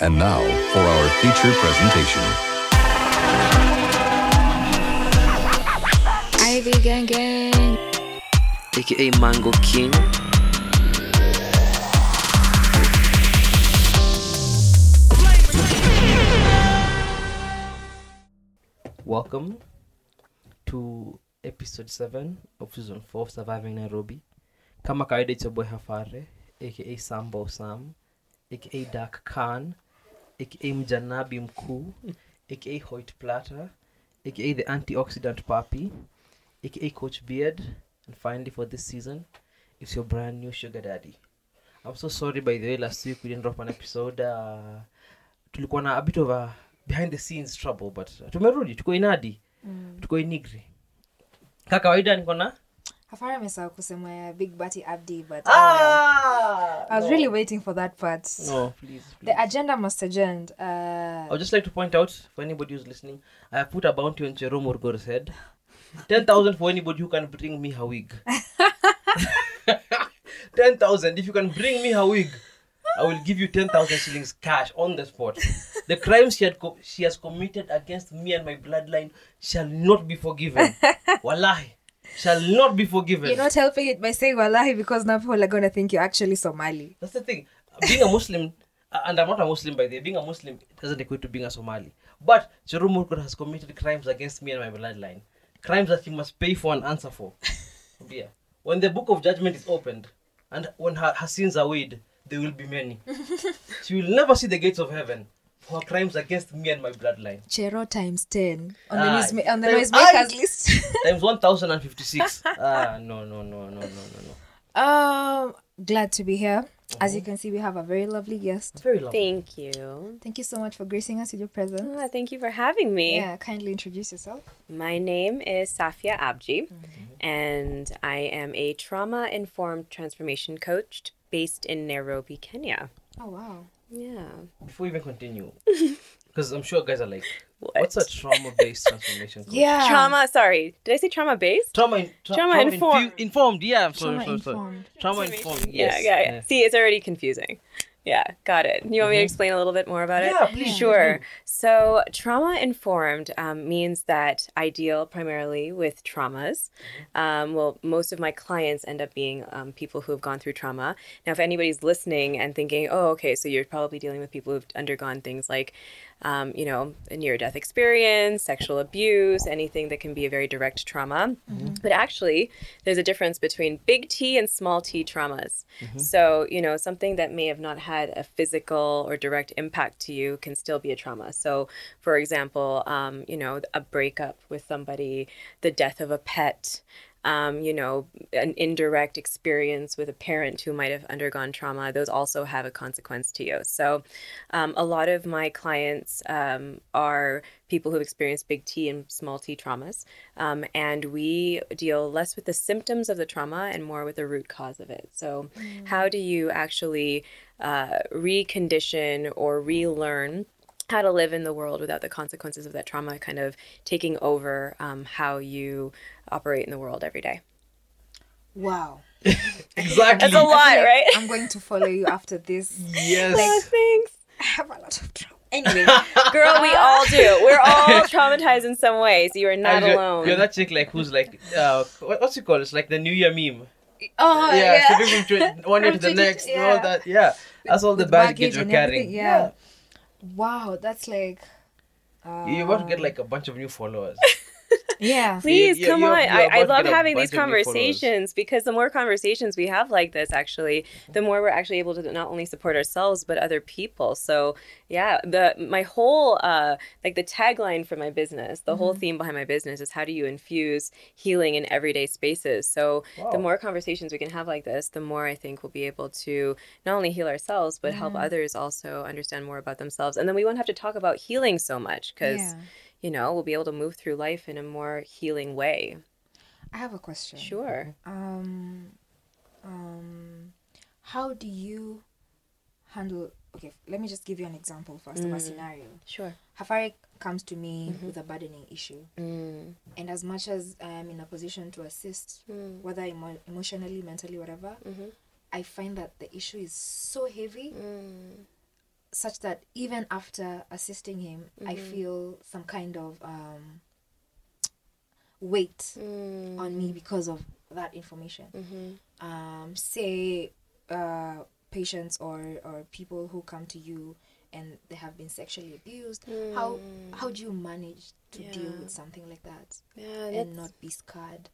And now for our feature presentation. Ivy Gang Gang. aka Mango King. Welcome to episode 7 of season 4 of Surviving Nairobi. Kama kawaida it's your boy Hafare, aka Sambo Sam, aka Dark Khan, aka Mjanabi Mkuu, aka hoit Platter, aka the antioxidant puppy, aka Coach Beard, and finally for this season, it's your brand new sugar daddy. I'm so sorry by the way last week we didn't drop an episode. Uh, tulikuwa na a bit of a behind the scenes trouble but uh, tumerudi tuko inadi tuko inigri ka kawaida niko na Hafara amesahau kusema ya Big Batty Abdi but oh well. I was no. really waiting for that part. no please, please. The agenda must agenda. I Uh, would just like to point out for anybody who's listening, I have put a bounty on Jerome Urgo's head. 10,000 for anybody who can bring me her wig. 10,000. If you can bring me her wig, I will give you 10,000 shillings cash on the spot. The crimes she, had co- she has committed against me and my bloodline shall not be forgiven. Wallahi. Shall not be forgiven. you're not helping it by saying wallahi because now people are going to think you're actually Somali. That's the thing. Being a Muslim, and I'm not a Muslim by the way, being a Muslim doesn't equate to being a Somali. But Jerome Murkur has committed crimes against me and my bloodline. Crimes that he must pay for and answer for. yeah. When the book of judgment is opened, and when her, her sins are weighed, there will be many. she will never see the gates of heaven her crimes against me and my bloodline. Chero times 10 on the, Ah, news, on the times- noisemakers I- list. Times 1056. ah, no, no, no, no, no, no, no. um, glad to be here. As you can see, we have a very lovely guest. Very lovely. Thank you. Thank you so much for gracing us with your presence. Ah, thank you for having me. Yeah, kindly introduce yourself. My name is Safia Abji, and I am a trauma informed transformation coach based in Nairobi, Kenya. Oh, wow. Yeah. Before we even continue, because I'm sure guys are like, What? what's a trauma-based transformation? coach? Yeah. Trauma, sorry, did I say trauma based? Trauma, in, tra- Trauma informed. infu- informed, yeah. I'm sorry, Trauma sorry, sorry. informed. Trauma informed, Yeah, yes. yeah, yeah. See, it's already confusing. Yeah, got it. You want me to explain a little bit more about it? Yeah, please, Sure. So, trauma informed um, means that I deal primarily with traumas. Um, well, most of my clients end up being um, people who have gone through trauma. Now, if anybody's listening and thinking, oh, okay, so you're probably dealing with people who've undergone things like, um, you know, a near death experience, sexual abuse, anything that can be a very direct trauma. But actually, there's a difference between big T and small t traumas. So, you know, something that may have not had a physical or direct impact to you can still be a trauma. So, for example, um, you know, a breakup with somebody, the death of a pet, um, you know, an indirect experience with a parent who might have undergone trauma, those also have a consequence to you. So, um, a lot of my clients um, are people who've experienced big T and small t traumas. Um, and we deal less with the symptoms of the trauma and more with the root cause of it. So, how do you actually uh, recondition or relearn? How to live in the world without the consequences of that trauma kind of taking over um, how you operate in the world every day. Wow. Exactly. That's a lot, like right? I'm going to follow you after this. Yes. Thanks. I have a lot of trouble. Anyway, Girl, we all do. We're all traumatized in some ways. You are not you're, alone. You're that chick like who's like, uh, what, what's it called? It's like the New Year meme. oh yeah, yeah, skipping from one year to the twenty- next, and all yeah. that. Yeah, that's all the baggage baggage you're carrying. everything, yeah. Wow, that's like. Uh, You're about to get like a bunch of new followers. Yeah. Please you- come you're- on. you're I, I love having these bunch of new followers. conversations because the more conversations we have like this, actually, the more we're actually able to not only support ourselves but other people. So yeah, the my whole uh like the tagline for my business, the whole theme behind my business is how do you infuse healing in everyday spaces. So the more conversations we can have like this, the more I think we'll be able to not only heal ourselves but help others also understand more about themselves. And then we won't have to talk about healing so much because Yeah. You know, we'll be able to move through life in a more healing way. I have a question. Sure. Um, um, how do you handle? Okay, let me just give you an example first of a scenario. Sure. Hafari comes to me with a burdening issue, Mm. and as much as I am in a position to assist, whether emo- emotionally, mentally, whatever, I find that the issue is so heavy. Such that even after assisting him, I Mm-hmm. feel some kind of um, weight Mm. on me because of that information. Mm-hmm. Um, say uh, patients or or people who come to you and they have been sexually abused. How how do you manage to deal Mm. With something like that Yeah, and not be scarred?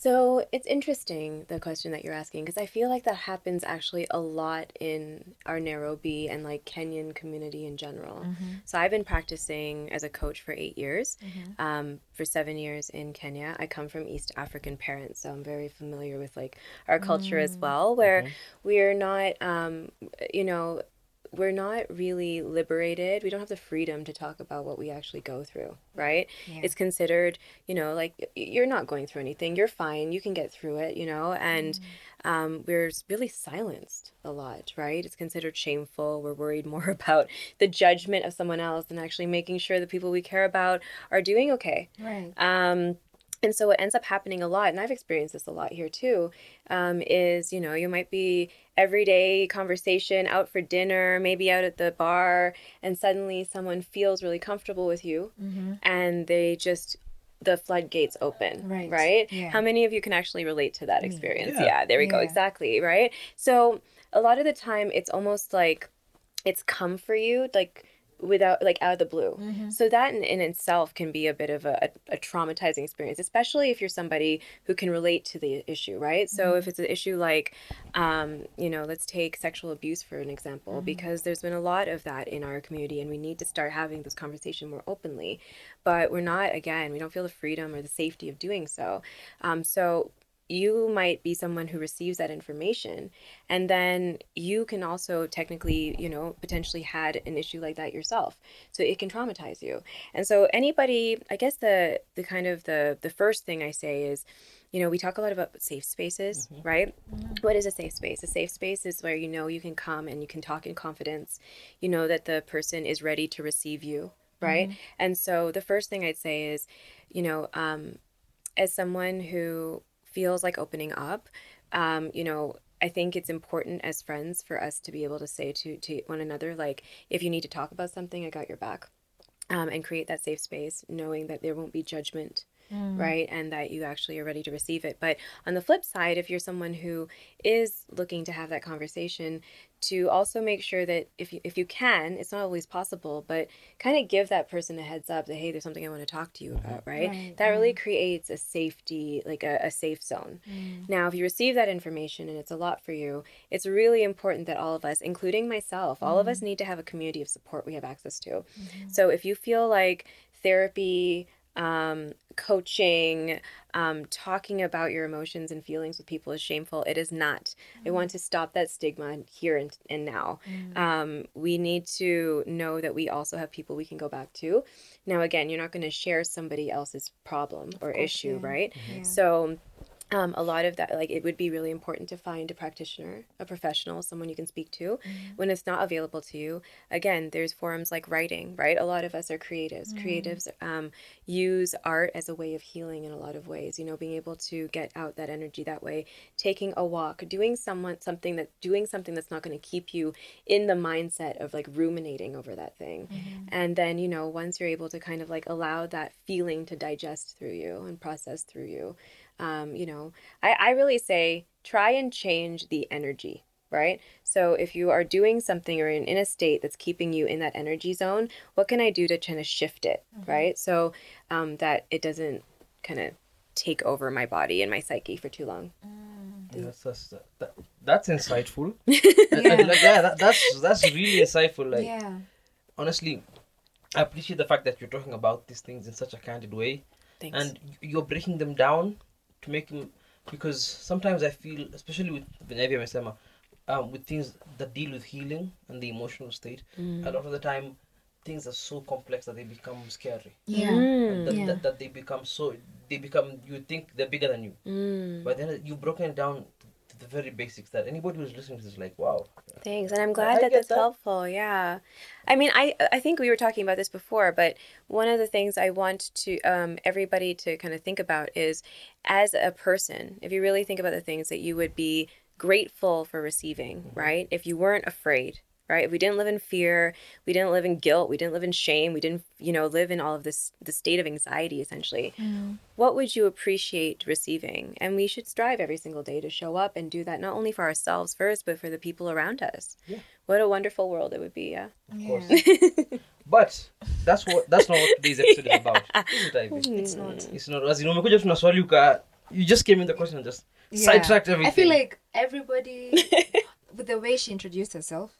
So it's interesting the question that you're asking because I feel like that happens actually a lot in our Nairobi and like Kenyan community in general. So I've been practicing as a coach for eight years, um, for seven years in Kenya. I come from East African parents, so I'm very familiar with like our culture as well, where we're not, um, you know, we're not really liberated. We don't have the freedom to talk about what we actually go through, right? Yeah. It's considered, you know, like you're not going through anything. You're fine. You can get through it, you know? And um, we're really silenced a lot, right? It's considered shameful. We're worried more about the judgment of someone else than actually making sure the people we care about are doing okay. Right. Um, and so what ends up happening a lot, and I've experienced this a lot here too, um, is you know you might be everyday conversation out for dinner, maybe out at the bar, and suddenly someone feels really comfortable with you, and they just the floodgates open, Right. Right? Yeah. How many of you can actually relate to that experience? Yeah. Yeah, there we go. Exactly. Right. So a lot of the time, it's almost like it's come for you, like without like out of the blue. So that in, in itself can be a bit of a, a, a traumatizing experience especially if you're somebody who can relate to the issue right? So if it's an issue like um, you know let's take sexual abuse for an example because there's been a lot of that in our community and we need to start having this conversation more openly. But we're not again we don't feel the freedom or the safety of doing so. Um, so you might be someone who receives that information and then you can also technically you know potentially had an issue like that yourself. So it can traumatize you. And so anybody i guess the the kind of the the first thing i say is you know we talk a lot about safe spaces mm-hmm. right? Mm-hmm. What is a safe space? A safe space is where you know you can come and you can talk in confidence. You know that the person is ready to receive you right? Mm-hmm. And so the first thing i'd say is you know um as someone who feels like opening up, um, you know, I think it's important as friends for us to be able to say to to one another, like, if you need to talk about something, I got your back, um, and create that safe space, knowing that there won't be judgment. Right, and that you actually are ready to receive it. But on the flip side, if you're someone who is looking to have that conversation, to also make sure that if you, if you can, it's not always possible, but kind of give that person a heads up that hey, there's something I want to talk to you about, mm, right? Right, That really creates a safety, like a, a safe zone. Mm. Now, if you receive that information and it's a lot for you, it's really important that all of us, including myself, all of us mm. need to have a community of support we have access to. Mm-hmm. So if you feel like therapy, um, coaching, um, talking about your emotions and feelings with people is shameful. It is not. I want to stop that stigma here and, and now. Um, we need to know that we also have people we can go back to. Now, again, you're not going to share somebody else's problem or issue, yeah. right? Yeah. So, um, a lot of that, like, it would be really important to find a practitioner, a professional, someone you can speak to. When it's not available to you, again, there's forums like writing, right? A lot of us are creatives. Creatives um, use art as a way of healing in a lot of ways. You know, being able to get out that energy that way, taking a walk, doing someone something that doing something that's not going to keep you in the mindset of like ruminating over that thing. And then, you know, once you're able to kind of like allow that feeling to digest through you and process through you, um, you know, I, I really say try and change the energy, right? So if you are doing something or in, in a state that's keeping you in that energy zone, what can I do to kind of shift it, right? So um, that it doesn't kind of take over my body and my psyche for too long. That's, that's, that, that's insightful. yeah, like, yeah that, that's that's really insightful. Like yeah. honestly, I appreciate the fact that you're talking about these things in such a candid way, Thanks. and you're breaking them down to make them because sometimes I feel, especially with Vinavia and Sema, um, with things that deal with healing and the emotional state, Mm. a lot of the time things are so complex that they become scary. Yeah. Mm. That, Yeah. that, that they become so they become you think they're bigger than you, Mm. but then you've broken it down to the very basics that anybody who's listening to this is like, wow. Thanks, and I'm I glad that get that's that. helpful. Yeah, I mean, I I think we were talking about this before, but one of the things I want to um, everybody to kind of think about is, as a person, if you really think about the things that you would be grateful for receiving, right? If you weren't afraid, right? If we didn't live in fear, we didn't live in guilt, we didn't live in shame, we didn't, you know, live in all of this the state of anxiety essentially. What would you appreciate receiving? And we should strive every single day to show up and do that not only for ourselves first, but for the people around us. Yeah. What a wonderful world it would be, yeah. Of course. but that's what that's not what today's episode is about. Is it, It's hmm. not. It's not. As in, umekuja tuna swali uka you just came in the question and just Yeah. sidetracked everything. I feel like everybody, with the way she introduced herself,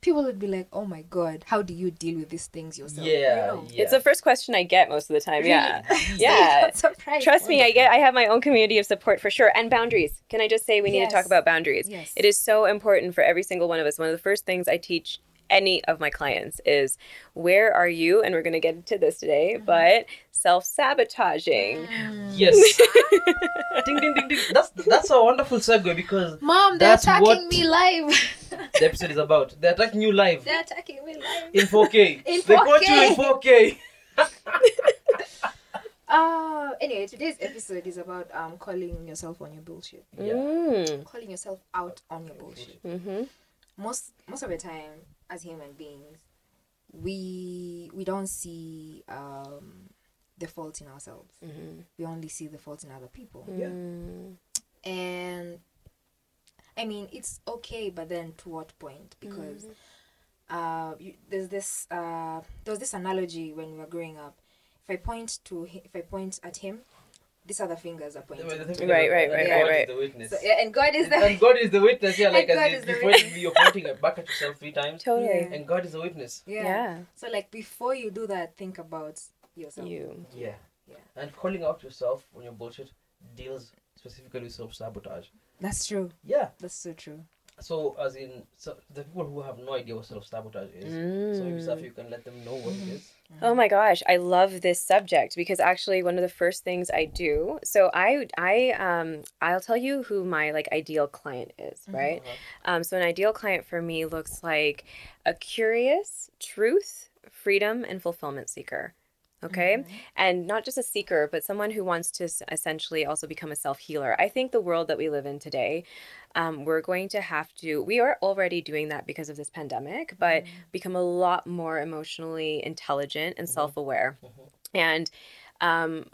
people would be like, "Oh my god, how do you deal with these things yourself?" yeah, You know? yeah. It's the first question I get most of the time, yeah. Really? Yeah. Not surprised. Trust me, I get I have my own community of support for sure. And boundaries. Can I just say we need to talk about boundaries? Yes. It is so important for every single one of us. One of the first things I teach any of my clients is where are you and we're going to get into this today, Mm-hmm. but self-sabotaging. Mm. yes. ding ding ding ding. That's that's a wonderful segue because Mom, they're That's attacking what- me live. the episode is about. They're attacking you live they're attacking me live. in 4K. In They got you in 4K. Uh, anyway, today's episode is about um calling yourself on your bullshit, Yeah. Mm. calling yourself out on your bullshit. mm-hmm. Most most of the time, as human beings, we we don't see um the fault in ourselves. hmm We only see the fault in other people. Yeah. and I mean it's okay, but then to what point? Because uh, you, there's this uh, there was this analogy when we were growing up. If I point to if I point at him, these other fingers are pointing. Right, to Right, right, right, God right, the witness. So, yeah, and God is the and God is the witness. Yeah, like And as is in, the you pointed witness. me, you're pointing it back at yourself three times, Totally. Yeah. and God is the witness. yeah. Yeah. So like before you do that, think about yourself. You. Yeah. Yeah. And calling out yourself on your bullshit deals specifically with self sabotage. That's true. Yeah. That's so true. So as in so the people who have no idea what self sabotage is. So maybe Safi, you can let them know what it is. Oh my gosh, I love this subject because actually one of the first things I do. So I I um I'll tell you who my like ideal client is, right? Um so an ideal client for me looks like a curious truth, freedom and fulfillment seeker. Okay? And not just a seeker, but someone who wants to essentially also become a self healer. I think the world that we live in today, um, we're going to have to, we are already doing that because of this pandemic, but become a lot more emotionally intelligent and self aware. And, um,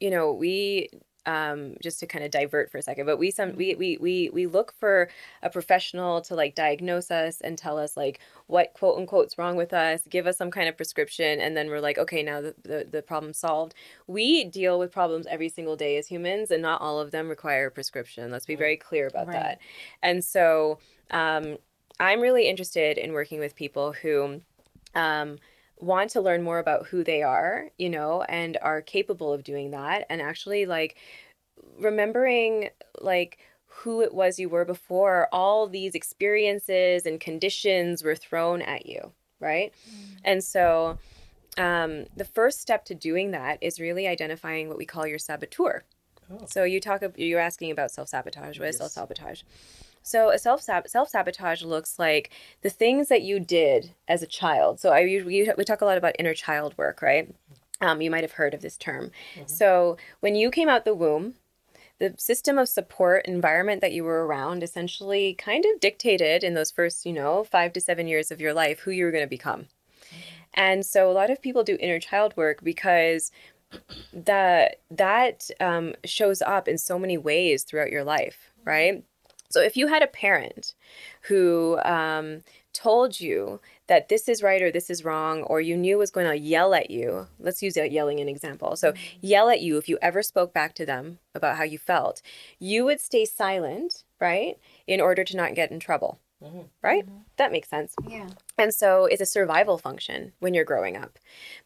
you know, we, um, just to kind of divert for a second, but we some we, we we we look for a professional to like diagnose us and tell us like what quote unquote's wrong with us, give us some kind of prescription, and then we're like, okay, now the, the, the problem's solved. We deal with problems every single day as humans, and not all of them require a prescription. Let's be very clear about Right. that. And so um, I'm really interested in working with people who um, want to learn more about who they are, you know, and are capable of doing that, and actually like remembering like who it was you were before all these experiences and conditions were thrown at you, right? And so um, the first step to doing that is really identifying what we call your saboteur. Oh. So you talk, you're asking about self sabotage. What is Yes. self sabotage? So a self self sabotage looks like the things that you did as a child. So I usually we talk a lot about inner child work, right? Um, you might have heard of this term. So when you came out the womb, the system of support environment that you were around essentially kind of dictated in those first, you know, five to seven years of your life who you were going to become. And so a lot of people do inner child work because that that um, shows up in so many ways throughout your life, right? So if you had a parent who um, told you that this is right or this is wrong, or you knew was going to yell at you, let's use that yelling an example. So yell at you if you ever spoke back to them about how you felt, you would stay silent, right, in order to not get in trouble, right? That makes sense. Yeah. And so it's a survival function when you're growing up.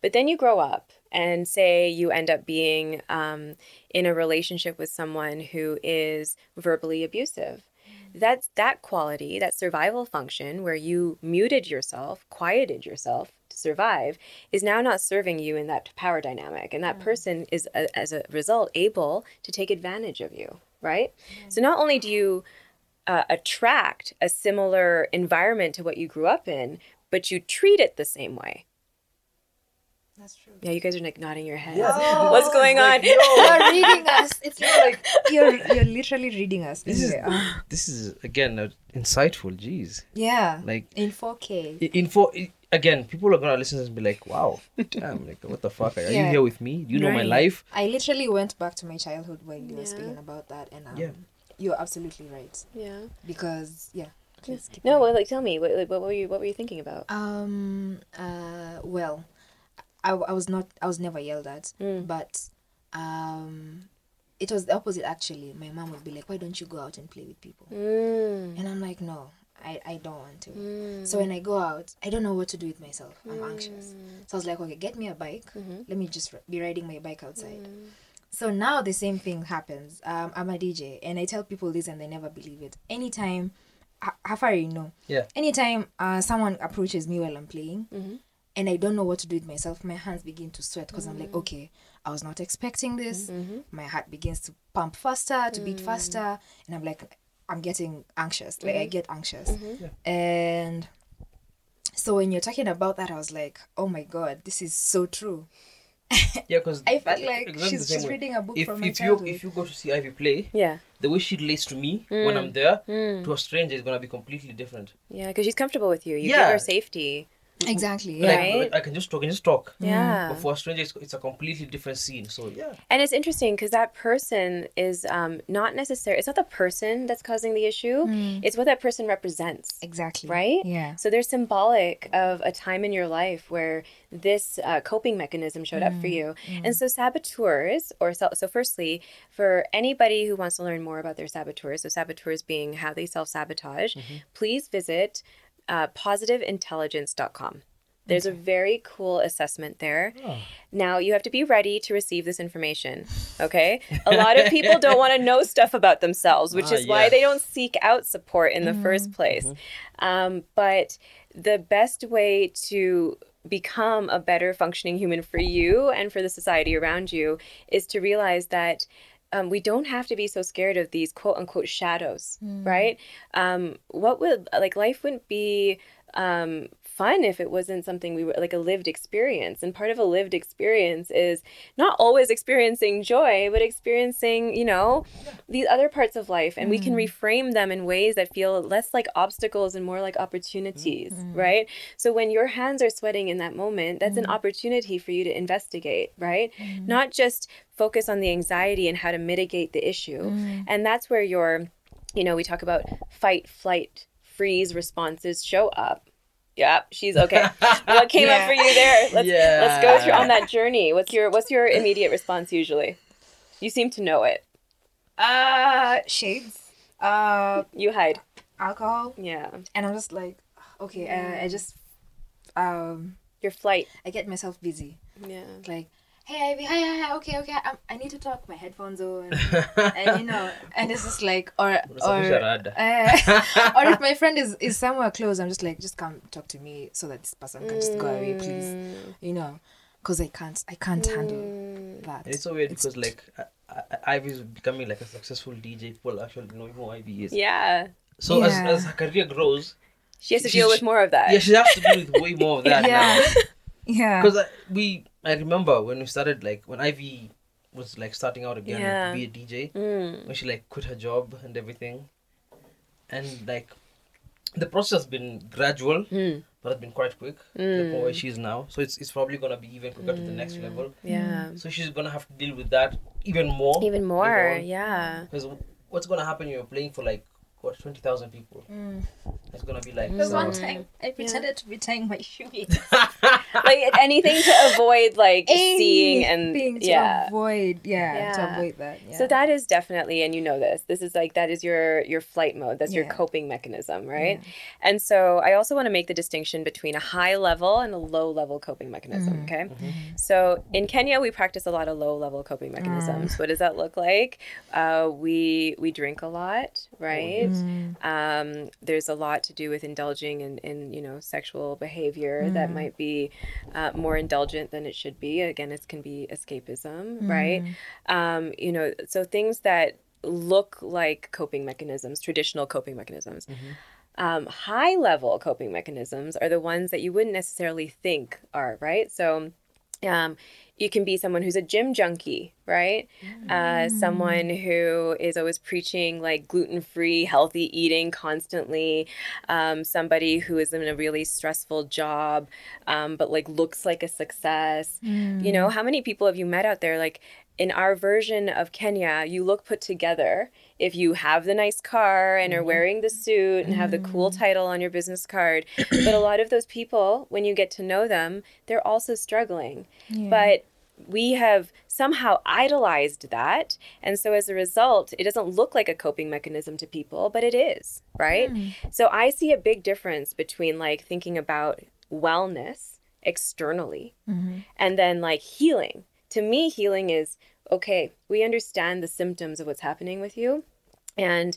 But then you grow up and say you end up being um, in a relationship with someone who is verbally abusive. That's that quality, that survival function where you muted yourself, quieted yourself to survive, is now not serving you in that power dynamic. And that mm. person is, a, as a result, able to take advantage of you, right? Mm. So not only do you uh, attract a similar environment to what you grew up in, but you treat it the same way. That's true. Yeah, you guys are like nodding your heads. Yeah. What's going on? You're reading us. It's not like you're you're literally reading us. This is Anyway, this is again uh, insightful. Jeez, yeah. like in 4K. In 4 Again, people are gonna listen to this and be like, "Wow, damn! Like, what the fuck? Are you here with me? Do you know my life?" I literally went back to my childhood when you were speaking about that, and um, Yeah. you're absolutely right Yeah. because yeah. Please keep No, going. well, like tell me, what, like, what were you what were you thinking about? Um. Uh. Well, I, I was not. I was never yelled at, Mm. but um, it was the opposite actually. My mom would be like, "Why don't you go out and play with people?" Mm. And I'm like, "No, I I don't want to." Mm. So when I go out, I don't know what to do with myself. I'm anxious. So I was like, "Okay, get me a bike. Mm-hmm. Let me just r- be riding my bike outside." Mm. So now the same thing happens. Um, I'm a DJ, and I tell people this, and they never believe it. Anytime, h- how far you know? Yeah. Anytime uh, someone approaches me while I'm playing, Mm-hmm. And I don't know what to do with myself, my hands begin to sweat because Mm. I'm like, okay, I was not expecting this. Mm-hmm. My heart begins to pump faster, to beat faster, and I'm like, I'm getting anxious. Like I Mm-hmm. get anxious, and so when you're talking about that, I was like, oh my god, this is so true. Yeah, because I felt like she's, she's reading a book If from my if you if you go to see Ivy play, Yeah. the way she relates to me when I'm there Mm. to a stranger is gonna be completely different. Yeah, because she's comfortable with you. You Yeah. give her safety. Exactly, Like. Right. like, I can just talk and just talk. Yeah. But for a stranger, it's, it's a completely different scene. So yeah. And it's interesting because that person is um, not necessary. It's not the person that's causing the issue. It's what that person represents. Exactly. Right? Yeah. So they're symbolic of a time in your life where this uh, coping mechanism showed up for you. And so saboteurs, or so, so firstly, for anybody who wants to learn more about their saboteurs, so saboteurs being how they self sabotage, please visit uh, positiveintelligence.com. There's a very cool assessment there. Now, you have to be ready to receive this information, okay? A lot of people don't want to know stuff about themselves, which Ah, is why yeah. they don't seek out support in the first place. Um, but the best way to become a better functioning human for you and for the society around you is to realize that um, we don't have to be so scared of these quote unquote shadows, right? Um, what would like life wouldn't be um, fun if it wasn't something we were like a lived experience. And part of a lived experience is not always experiencing joy, but experiencing, you know, these other parts of life. And we can mm. reframe them in ways that feel less like obstacles and more like opportunities, mm-hmm. right? So when your hands are sweating in that moment, that's an mm. opportunity for you to investigate, right? Mm-hmm. Not just focus on the anxiety and how to mitigate the issue. Mm. And that's where your, you know, we talk about fight, flight, freeze responses show up. Yep, she's okay. what came up for you there? Let's let's go through on that journey. What's your what's your immediate response usually? You seem to know it. Uh, shades. Uh, You hide. alcohol, Yeah. and I'm just like, okay. Uh, I just, um, Your flight. I get myself busy. Yeah. Like, hey Ivy, hi, hi, hi. Okay, okay. i I need to talk. My headphones on, and you know, and it's just like, or or. Uh, or if my friend is, is somewhere close, I'm just like, just come talk to me so that this person can just go away, please. Mm. You know, because I can't, I can't handle mm. that. And it's so weird because like I, I, Ivy's becoming like a successful DJ. People actually know who Ivy is. Yeah. So as, Yeah. as her career grows, She has to She's- deal with more of that. yeah, she has to deal with way more of that Yeah. now. yeah. Because uh, we, I remember when we started like when Ivy was like starting out again Yeah. to be a DJ Mm. when she like quit her job and everything, and like the process has been gradual, Mm. but it's been quite quick. to The point where she is now, so it's it's probably gonna be even quicker to the next level. Yeah. So she's gonna have to deal with that even more. Even more. Yeah. Because what's gonna happen you're playing for like what twenty thousand people? Mm. It's gonna be like There's so- one time I pretended to be tying my shoelace. like anything to avoid like seeing and Anything to yeah. avoid, yeah, to avoid that. Yeah. So that is definitely, and you know this. This is like that is your your flight mode. That's your coping mechanism, right? And so I also want to make the distinction between a high level and a low level coping mechanism. Mm-hmm. Okay. Mm-hmm. So in Kenya, we practice a lot of low level coping ah. mechanisms. What does that look like? Uh, we we drink a lot, right? Um, there's a lot to do with indulging in, in you know sexual behavior that might be uh, more indulgent than it should be. Again, it can be escapism, right? Um, you know, so things that look like coping mechanisms, traditional coping mechanisms. Um, high level coping mechanisms are the ones that you wouldn't necessarily think are right. So Um, you can be someone who's a gym junkie, right? Uh, someone who is always preaching like gluten free, healthy eating constantly. Um, somebody who is in a really stressful job, um, but like looks like a success. You know, how many people have you met out there? Like in our version of Kenya, you look put together if you have the nice car and are wearing the suit and have the cool title on your business card. but a lot of those people, when you get to know them, they're also struggling. But we have somehow idolized that. And so as a result, it doesn't look like a coping mechanism to people, but it is, right? Hmm. So I see a big difference between like thinking about wellness externally mm-hmm. and then like healing. To me, healing is okay, we understand the symptoms of what's happening with you. And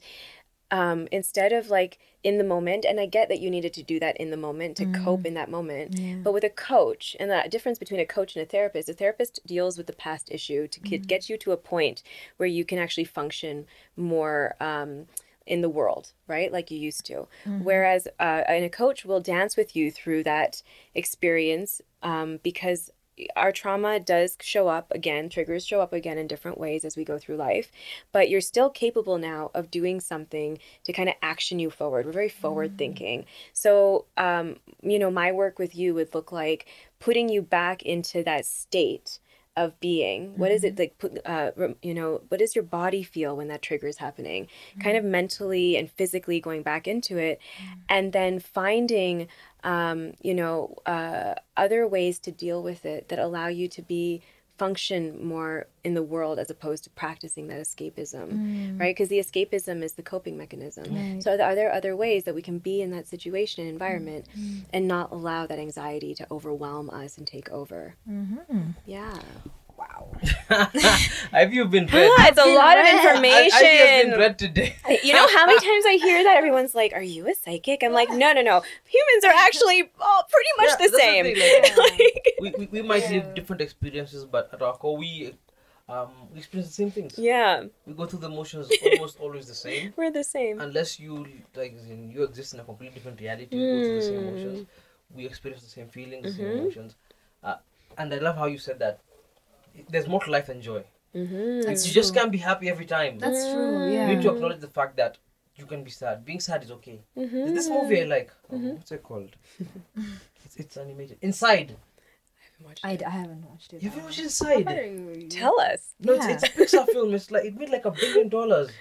um, instead of like in the moment, and I get that you needed to do that in the moment to cope in that moment, but with a coach, and the difference between a coach and a therapist, a therapist deals with the past issue to get, get you to a point where you can actually function more. Um, in the world, right? Like you used to. Whereas uh, and a coach will dance with you through that experience um, because our trauma does show up again, triggers show up again in different ways as we go through life, but you're still capable now of doing something to kind of action you forward. We're very forward thinking. So, um, you know, my work with you would look like putting you back into that state of being. What is it like put uh you know what does your body feel when that trigger is happening? Kind of mentally and physically going back into it and then finding um you know uh other ways to deal with it that allow you to be function more in the world as opposed to practicing that escapism right? Because the escapism is the coping mechanism. So are there other ways that we can be in that situation and environment and not allow that anxiety to overwhelm us and take over? Yeah. Wow. Have you been read? it's a lot of I- I- Have you been information read today? you know how many times i hear that everyone's like are you a psychic i'm like no no no humans are actually all pretty much Yeah, the that's the same thing, like- Like- we, we, we might live different experiences, but at our core, we um we experience the same things. yeah We go through the motions almost always the same, we're the same unless you like you exist in a completely different reality. You go through the same Mm. emotions. We experience the same feelings, the same Mm-hmm. emotions. Uh, and I love how you said that. There's more to life than joy. mm-hmm. That's you just can't be happy every time. That's true. Yeah. You need to acknowledge the fact that you can be sad. Being sad is okay. There's This movie I like. Mm-hmm. Oh, what's it called? it's, it's animated. Inside. I, I haven't watched it. You haven't watched Inside? tell us No, Yeah. it's, it's a Pixar film. It's like it made like a billion dollars.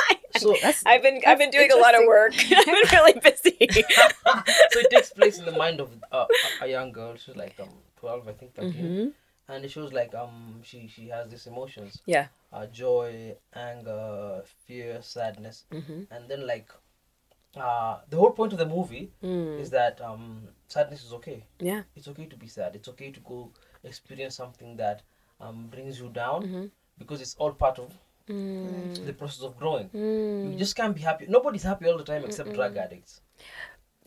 So, i've been i've been doing a lot of work i've been really busy so it takes place in the mind of uh, a, a young girl. She's like um twelve, I think, 13 Mm-hmm. And it shows like um she she has these emotions, yeah uh, joy, anger, fear, sadness, Mm-hmm. and then like uh the whole point of the movie Mm. is that um sadness is okay. yeah It's okay to be sad. It's okay to go experience something that um brings you down Mm-hmm. because it's all part of Mm. the process of growing. Mm. You just can't be happy. Nobody's happy all the time except drug addicts.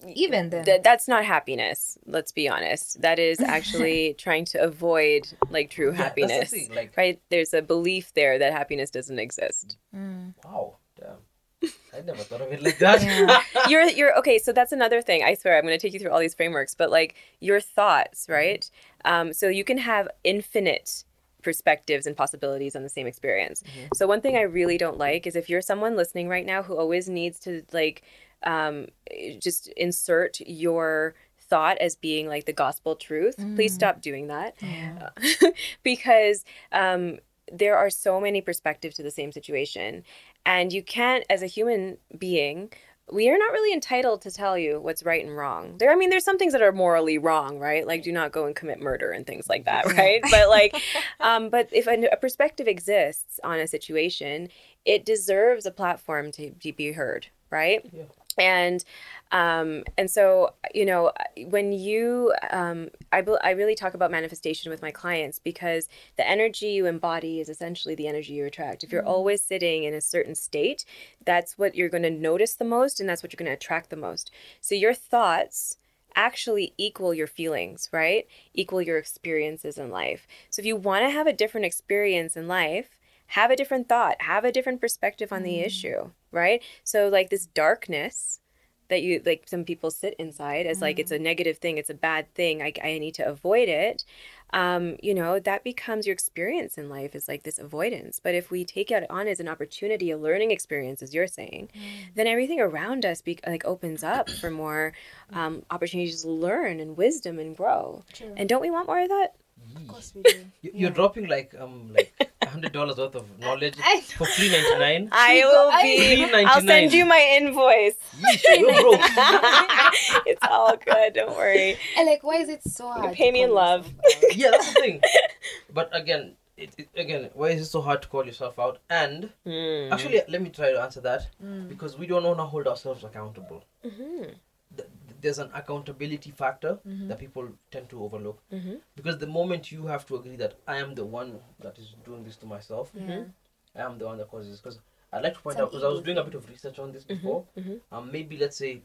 Even then. Th- that's not happiness let's be honest. That is actually trying to avoid like true Yeah, that's the happiness thing, like- right? There's a belief there that happiness doesn't exist. Mm. Wow, damn. I never thought of it like that. you're you're okay so that's another thing i swear i'm going to take you through all these frameworks but like your thoughts mm-hmm. right? Um, so you can have infinite perspectives and possibilities on the same experience. Mm-hmm. So one thing i really don't like is if you're someone listening right now who always needs to like um, just insert your thought as being like the gospel truth please stop doing that. Because um, there are so many perspectives to the same situation. And you can't as a human being we are not really entitled to tell you what's right and wrong. There i mean there's some things that are morally wrong right? Like do not go and commit murder and things like that right? But like um, but if a, a perspective exists on a situation it deserves a platform to, to be heard right? Yeah. And um, and so you know when you um, I, bel- I really talk about manifestation with my clients because the energy you embody is essentially the energy you attract if you're always sitting in a certain state that's what you're going to notice the most and that's what you're going to attract the most so your thoughts actually equal your feelings, right? Equal your experiences in life. So if you want to have a different experience in life, have a different thought, have a different perspective on the issue, right? So like this darkness that you like some people sit inside as like it's a negative thing, it's a bad thing, I, I need to avoid it. Um, you know, that becomes your experience in life is like this avoidance. But if we take it on as an opportunity, a learning experience, as you're saying, then everything around us be, like opens up for more um, opportunities to learn and wisdom and grow. And don't we want more of that? Of course we do. You, you're dropping like um like a hundred dollars worth of knowledge I know. for three ninety nine. I will be. I'll send you my invoice. You're broke. it's all good. Don't worry. And like, why is it so hard? pay me in love. yeah, that's the thing. But again, it, it, again, why is it so hard to call yourself out? And Mm. actually, let me try to answer that because we don't want to hold ourselves accountable. Mm-hmm. Th- There's an accountability factor that people tend to overlook Mm-hmm. because the moment you have to agree that I am the one that is doing this to myself, Yeah. I am the one that causes this. Because I'd like to point an out because I was doing a bit of research on this before. mhm. Um, maybe let's say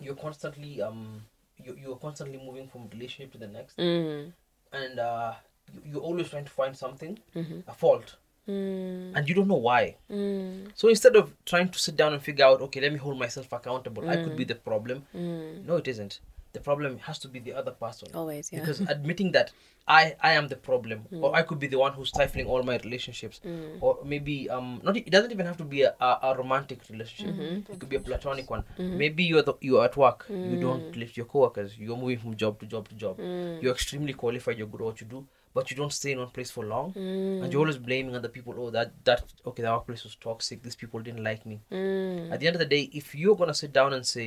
you're constantly um you you're constantly moving from relationship to the next, Mm. and uh you, you're always trying to find something a fault, Mm. and you don't know why. Mm. So instead of trying to sit down and figure out, okay, let me hold myself accountable. I could be the problem. Mm. No, it isn't. The problem has to be the other person. Always, yeah. Because admitting that I I am the problem, or I could be the one who's stifling all my relationships, Mm. or maybe um not it doesn't even have to be a, a, a romantic relationship. Mm-hmm. It could be a platonic one. Maybe you're the, you're at work, you don't lift your coworkers. You're moving from job to job to job. You're extremely qualified. You're good at what you do, but you don't stay in one place for long, and hmm. you're always blaming other people. Oh, that that okay, the workplace was toxic. These people didn't like me. Mm. At the end of the day, if you're gonna sit down and say,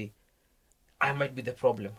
I might be the problem,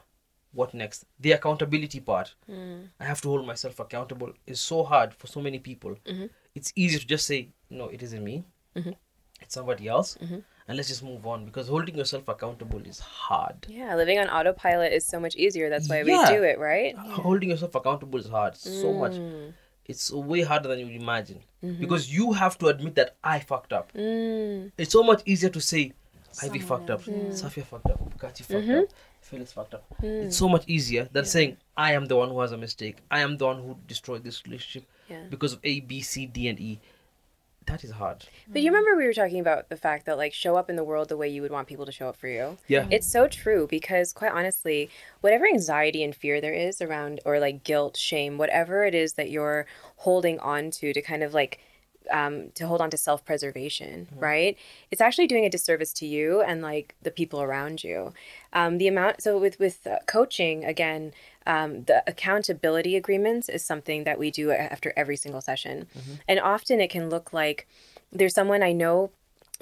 what next? The accountability part. Hmm. I have to hold myself accountable is so hard for so many people. Mm-hmm. It's easy to just say, no, it isn't me. Mm-hmm. It's somebody else. Mm-hmm. And let's just move on because holding yourself accountable is hard. Yeah, living on autopilot is so much easier. That's why we do it, right? Holding yourself accountable is hard. So much. Mm. It's way harder than you would imagine. Because you have to admit that I fucked up. Mm. It's so much easier to say, Ivy Someone fucked up, else, Safia fucked up, Kati fucked up, Felix fucked up. It's so much easier than saying, I am the one who has a mistake. I am the one who destroyed this relationship Yeah. because of A, B, C, D, and E. That is hard. But you remember we were talking about the fact that like show up in the world the way you would want people to show up for you. Yeah. It's so true because quite honestly, whatever anxiety and fear there is around or like guilt, shame, whatever it is that you're holding on to to kind of like um, to hold on to self preservation, right? It's actually doing a disservice to you and like the people around you. Um, the amount, so with with uh, coaching again, um, the accountability agreements is something that we do after every single session, and often it can look like there's someone I know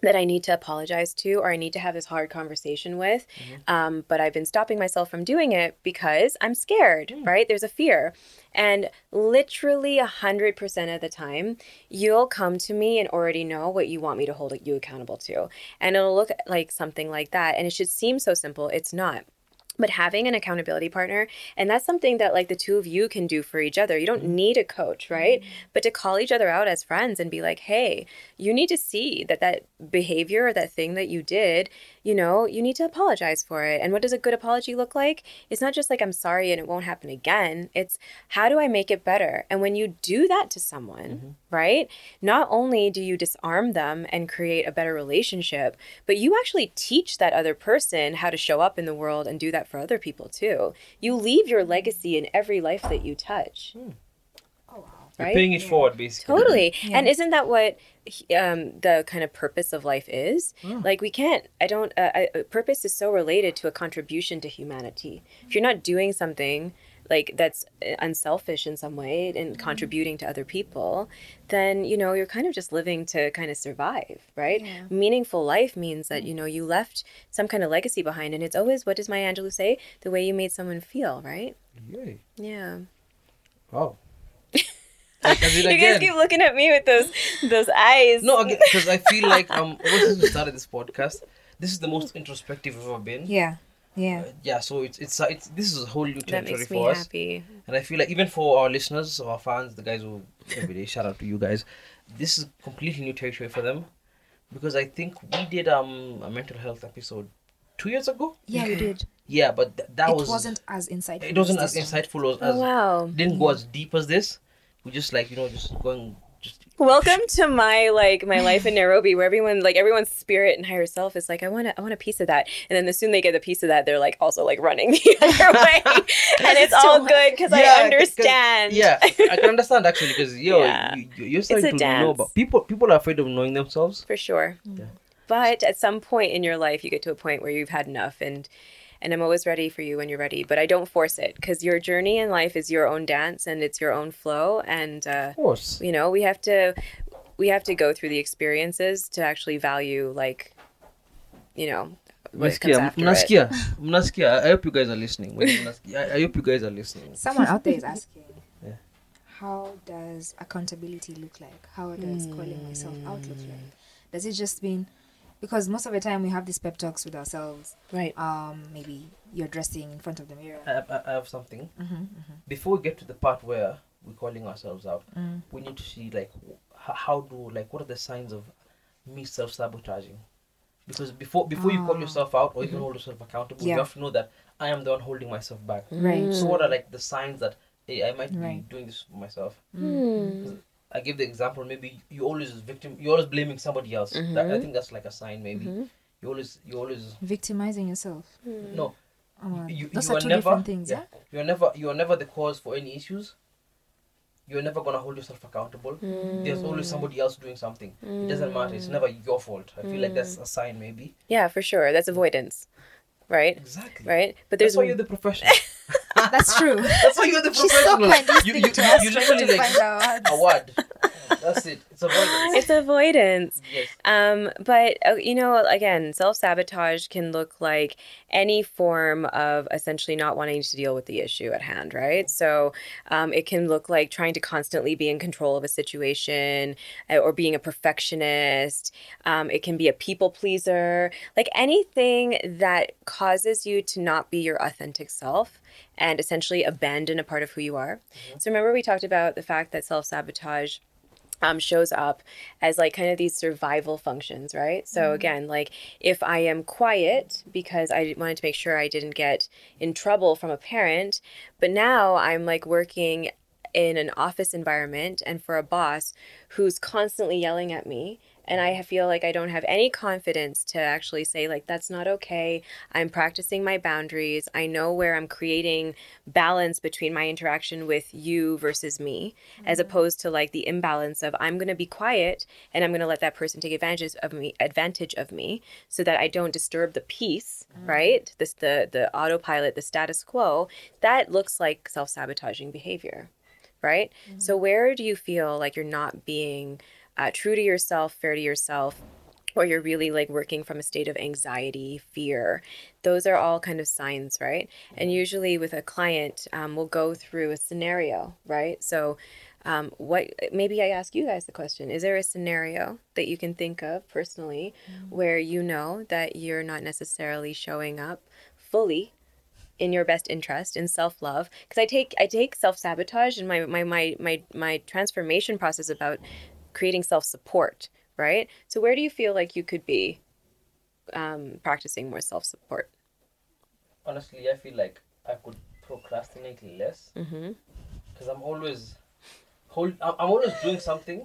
that I need to apologize to or I need to have this hard conversation with. Um, but I've been stopping myself from doing it because I'm scared, right? There's a fear. And literally a hundred percent of the time, you'll come to me and already know what you want me to hold you accountable to. And it'll look like something like that. And it should seem so simple. It's not but having an accountability partner and that's something that like the two of you can do for each other. You don't mm-hmm. need a coach right? Mm-hmm. But to call each other out as friends and be like hey you need to see that that behavior or that thing that you did you know you need to apologize for it. And what does a good apology look like? It's not just like i'm sorry and it won't happen again. It's how do i make it better? And when you do that to someone mm-hmm. right not only do you disarm them and create a better relationship but you actually teach that other person how to show up in the world and do that for other people too you leave your legacy in every life that you touch Oh wow. You're Right? paying it forward, basically. Totally. And isn't that what um, the kind of purpose of life is? Like, we can't, I don't, uh, I, uh, purpose is so related to a contribution to humanity. If you're not doing something like that's uh, unselfish in some way and contributing to other people, then, you know, you're kind of just living to kind of survive, right? Yeah. Meaningful life means that, you know, you left some kind of legacy behind. And it's always, what does Maya Angelou say? The way you made someone feel, right? Yay. Yeah. Oh. Like, as in You guys keep looking at me with those those eyes. No, again, because I feel like um, ever since we started this podcast, this is the most introspective we've ever been. Yeah. Yeah. Uh, yeah, so it's it's it's this is a whole new that territory for us, happy. and I feel like even for our listeners or our fans, the guys who every day shout out to you guys, this is completely new territory for them, because I think we did um a mental health episode two years ago. Yeah, we did. Yeah, but th- that it was wasn't as insightful. it wasn't as this insightful as, Oh wow. didn't go as deep as this. We just like you know just going Welcome to my like my life in Nairobi, where everyone like everyone's spirit and higher self is like, I want to, I want a piece of that, and then the soon they get a piece of that, they're like also like running the other way, and it's all good because I understand. Yeah, I can understand actually because yo, Yeah. you, you- you're starting to know about people. People are afraid of knowing themselves. for sure. Yeah. But at some point in your life, you get to a point where you've had enough, and and I'm always ready for you when you're ready. But I don't force it because your journey in life is your own dance and it's your own flow, and uh, Of course. you know we have to we have to go through the experiences to actually value like you know what comes Mnasikia, after mnasikia, mnasikia. I hope you guys are listening. When you mnasikia- I, I hope you guys are listening. Someone out there is asking, Yeah. how does accountability look like? How does calling myself out look like? Does it just mean because most of the time we have these pep talks with ourselves. right Um, maybe you're dressing in front of the mirror. I, I, I have something. Mm-hmm, Before we get to the part where we're calling ourselves out, Mm. we need to see like how do like what are the signs of me self sabotaging? Because before before you call Ah. yourself out or even hold yourself accountable, Yeah. you have to know that I am the one holding myself back. Right. So what are like the signs that hey I might Right. be doing this for myself? Hmm. I give the example. Maybe you always victim. You're always blaming somebody else. That, I mm-hmm. think that's like a sign. Maybe mm-hmm. you always you always Victimizing yourself. Hmm. no. Oh, You, those you are are two never. different things. Yeah. You're never. You are never the cause for any issues. You're never gonna hold yourself accountable. Hmm. There's always somebody else doing something. It doesn't matter. It's hmm. never your fault. I feel like that's a sign. Maybe. yeah for sure that's avoidance right Exactly. right but That's there's why you're the professional. That's true. That's why you're the She's so professional. kind you, listening you, to us you literally to like find a word. That's it. It's avoidance. it's avoidance yes. Um, but uh, you know, again, self sabotage can look like any form of essentially not wanting to deal with the issue at hand, right? So um, it can look like trying to constantly be in control of a situation uh, or being a perfectionist. Um, it can be a people pleaser, like anything that causes you to not be your authentic self and essentially abandon a part of who you are. So remember, we talked about the fact that self sabotage um, shows up as like kind of these survival functions, right? So again, like if I am quiet because I wanted to make sure I didn't get in trouble from a parent, but now I'm like working in an office environment and for a boss who's constantly yelling at me and I feel like I don't have any confidence to actually say like that's not okay. I'm practicing my boundaries. I know where I'm creating balance between my interaction with you versus me as mm-hmm. opposed to like the imbalance of I'm going to be quiet and I'm going to let that person take advantage of me advantage of me so that I don't disturb the peace, mm-hmm. right? This the the autopilot, the status quo. That looks like self-sabotaging behavior right? Mm-hmm. So where do you feel like you're not being uh, true to yourself, fair to yourself, or you're really like working from a state of anxiety, fear? Those are all kind of signs, right? And usually with a client, um, we'll go through a scenario, right? So. Um, what maybe I ask you guys the question is there a scenario that you can think of personally where you know that you're not necessarily showing up fully in your best interest in self-love because i take i take self-sabotage and my my my my, my transformation process about creating self-support right so where do you feel like you could be um, practicing more self-support honestly, I feel like I could procrastinate less mm-hmm. because I'm always hold. I'm always doing something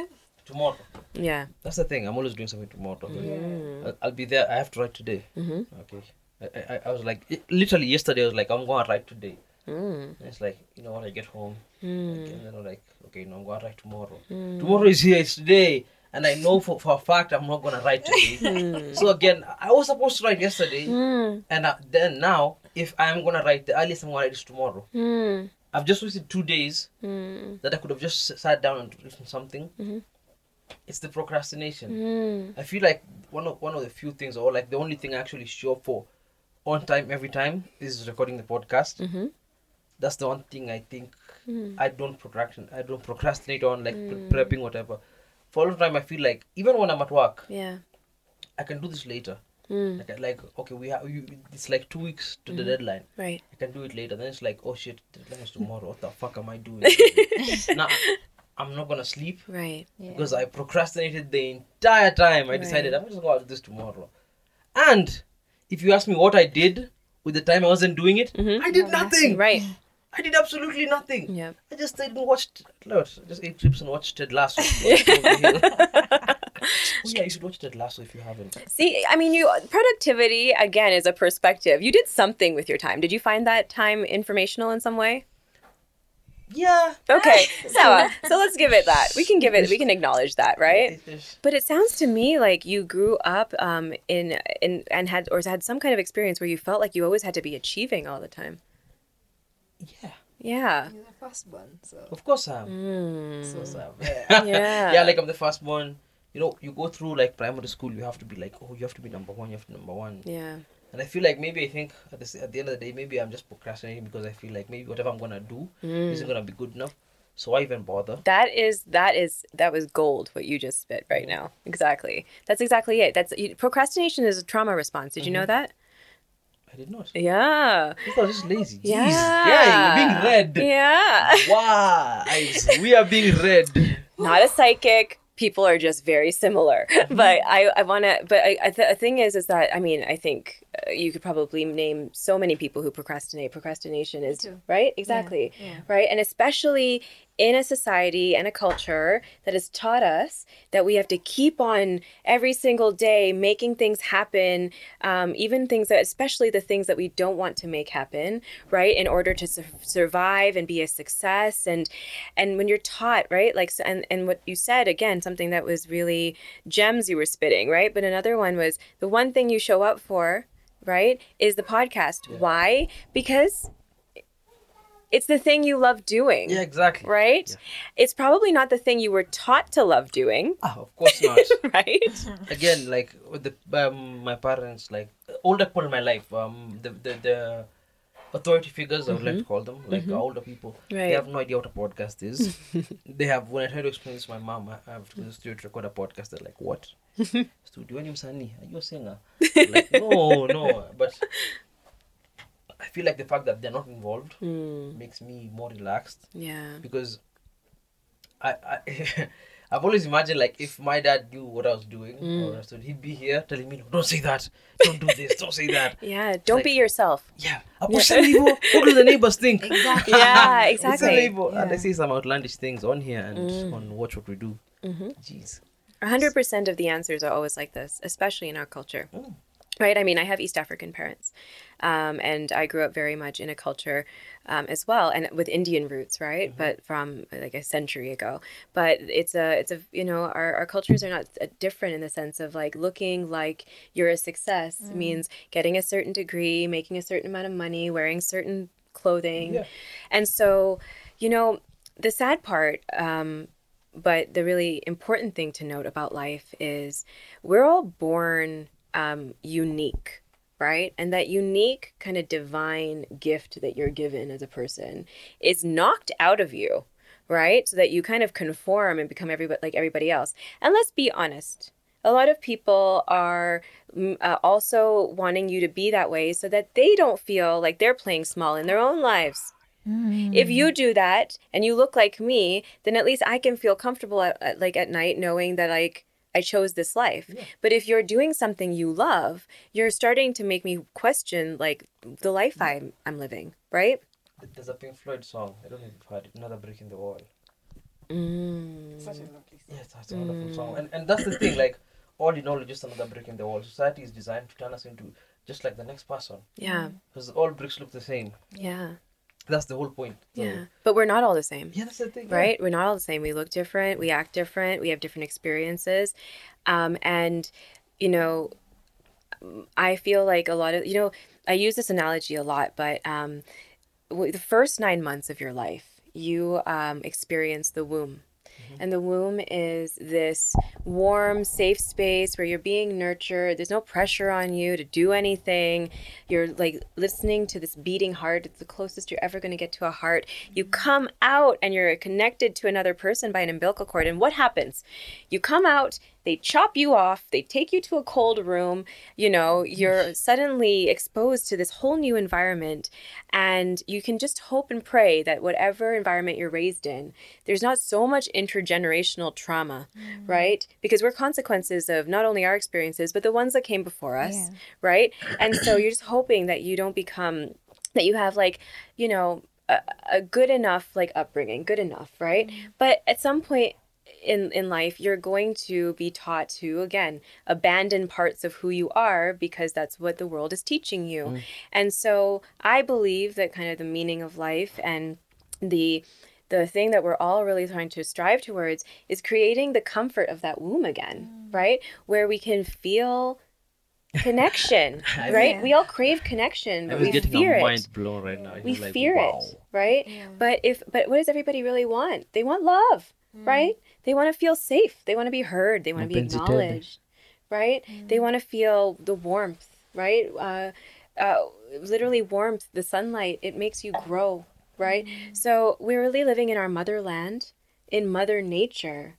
tomorrow. yeah That's the thing. I'm always doing something tomorrow. Mm. I'll, I'll be there. I have to write today. mm-hmm. Okay. I, I, I was like, it- literally yesterday. I was like, I'm going to write today. Mm. It's like, you know what? I get home, Mm. and then I'm like, okay, no, I'm going to write tomorrow. Mm. Tomorrow is here. It's today. And I know for, for a fact I'm not going to write today. so again, I was supposed to write yesterday. Mm. And uh, then now, if I'm going to write, the earliest I'm going to write is tomorrow. Mm. I've just wasted two days Mm. that I could have just sat down and written something. Mhm. It's the procrastination. Mm. I feel like one of one of the few things, or like the only thing I actually show up for on time every time is recording the podcast. Mm-hmm. That's the one thing I think Mm. I don't procrastinate. I don't procrastinate on like pre- prepping whatever. For a long time, I feel like even when I'm at work, yeah I can do this later. mm. Like, like okay, we have you, it's like two weeks to the deadline. right I can do it later. Then it's like, oh shit, the deadline is tomorrow. What the fuck am I doing? now, I'm not gonna sleep right Yeah. because I procrastinated the entire time. I decided Right. I'm just gonna do this tomorrow. And if you ask me what I did with the time I wasn't doing it, Mhm. I did No, nothing. right I did absolutely nothing. Yeah. I just stayed and watched. No, just ate chips and watched Ted Lasso. oh yeah, you should watch Ted Lasso if you haven't. See, I mean, you productivity again is a perspective. You did something with your time. Did you find that time informational in some way? Yeah. Okay, so so let's give it that. We can give it. We can acknowledge that, right? But it sounds to me like you grew up um, in in and had or had some kind of experience where you felt like you always had to be achieving all the time. Yeah. Yeah. You're the firstborn, so Of course I am. Mm. Of course I am. Yeah. yeah, like I'm the first one. You know, you go through like primary school, you have to be like, oh, you have to be number one, you have to be number one. Yeah. And I feel like maybe I think at the, at the end of the day, maybe I'm just procrastinating because I feel like maybe whatever I'm gonna do isn't gonna be good enough. So why even bother? That is that is that was gold. What you just spit right now. Exactly. That's exactly it. That's you, procrastination is a trauma response. Did you know that? I did not. Yeah. I thought I was just lazy. Jeez. Yeah. Yeah, you're being read. Yeah. Wow. We are being read. Not a psychic. People are just very similar. But I, I want to. But I, I th- the thing is, is that I mean, I think uh, you could probably name so many people who procrastinate. Procrastination is right, exactly, yeah. right, and especially in a society and a culture that has taught us that we have to keep on every single day making things happen, um, even things that, especially the things that we don't want to make happen, right, in order to su- survive and be a success. And and when you're taught, right, like, so- and and what you said again, something that was really gems you were spitting, right. But another one was the one thing you show up for, right, is the podcast. Why? Because it's the thing you love doing Yeah, exactly. right? Yeah. It's probably not the thing you were taught to love doing, Ah, of course not. right? Again, like with the um, my parents, like older people in my life, um, the the, the authority figures I would like to call them, like older people. They Mm-hmm. Have no idea what a podcast is. they have when I try to explain this to my mom, I have to go to the studio to record a podcast. They're like, "What? studio? When you msanii? Are you a singer?" like, no, no. But I feel like the fact that they're not involved Mm, makes me more relaxed yeah. because I, I I've always imagined like if my dad knew what I was doing or understood, he'd be here telling me, no, "Don't say that, don't do this, don't say that." Yeah, don't Like- be yourself. Yeah, yeah. what do the neighbors think? Exactly. Yeah, exactly. neighbor- And I Yeah. see some outlandish things on here and on Watch What We Do. Mm-hmm. Jeez. 100% of the answers are always like this, especially in our culture. Mm. Right? I mean, I have East African parents. Um, and I grew up very much in a culture um, as well, and with Indian roots, right? But from like a century ago. But it's a, it's a, you know, our, our cultures are not uh, different in the sense of like looking like you're a success means getting a certain degree, making a certain amount of money, wearing certain clothing. Yeah. And so, you know, the sad part, um, but the really important thing to note about life is we're all born um, unique, right? And that unique kind of divine gift that you're given as a person is knocked out of you, right? So that you kind of conform and become everybody like everybody else. And let's be honest. A lot of people are mm, uh, also wanting you to be that way so that they don't feel like they're playing small in their own lives. If you do that and you look like me, then at least I can feel comfortable at, at- like at night knowing that like I chose this life. But if you're doing something you love, you're starting to make me question like the life I'm I'm living, right? There's a Pink Floyd song. I don't know if you've heard it. Another Brick in the Wall. Mm. Such a lovely Yeah, it's, it's a wonderful song. And, and that's the thing, like, all in all, it's just another brick in the wall. Society is designed to turn us into just like the next person. Yeah. Because all bricks look the same. Yeah. That's the whole point. So- Yeah. But we're not all the same. Yeah, that's the thing. yeah. right? We're not all the same. We look different. We act different. We have different experiences. Um, and, you know, I feel like a lot of, you know, I use this analogy a lot, but um, the first nine months of your life, you um, experience the womb. Mm-hmm. And the womb is this warm, safe space where you're being nurtured. There's no pressure on you to do anything. You're like listening to this beating heart. It's the closest you're ever going to get to a heart. You mm-hmm. come out and you're connected to another person by an umbilical cord. And what happens? You come out, they chop you off, they take you to a cold room. You know, you're suddenly exposed to this whole new environment. And you can just hope and pray that whatever environment you're raised in, there's not so much intergenerational trauma, mm. right? Because we're consequences of not only our experiences, but the ones that came before us, Yeah. right? And so you're just hoping that you don't become, that you have like, you know, a, a good enough like upbringing, good enough, right? Mm. But at some point in in life you're going to be taught to again abandon parts of who you are because that's what the world is teaching you. Mm. And so I believe that kind of the meaning of life and the the thing that we're all really trying to strive towards is creating the comfort of that womb again, mm. right? Where we can feel connection, right? Yeah. We all crave connection, but was we getting fear a it. mind blown right now. We like, fear wow. it, right? Yeah. But if but what does everybody really want? They want love, right? They want to feel safe. They want to be heard. They want to be acknowledged, right? They want to feel the warmth, right? Uh, uh, literally warmth, the sunlight. It makes you grow, right? So we're really living in our motherland, in Mother Nature,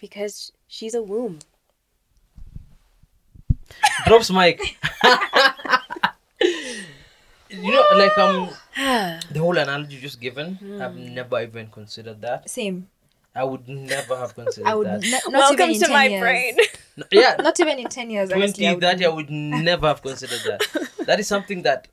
because she's a womb. Drops mic. you know, like um, the whole analogy you just given. I've Hmm. never even considered that. Same. I would never have considered I would that. not, not Welcome even in to 10 my years. brain. No, yeah, Not even in 10 years. honestly, I would that I would never have considered that. That is something that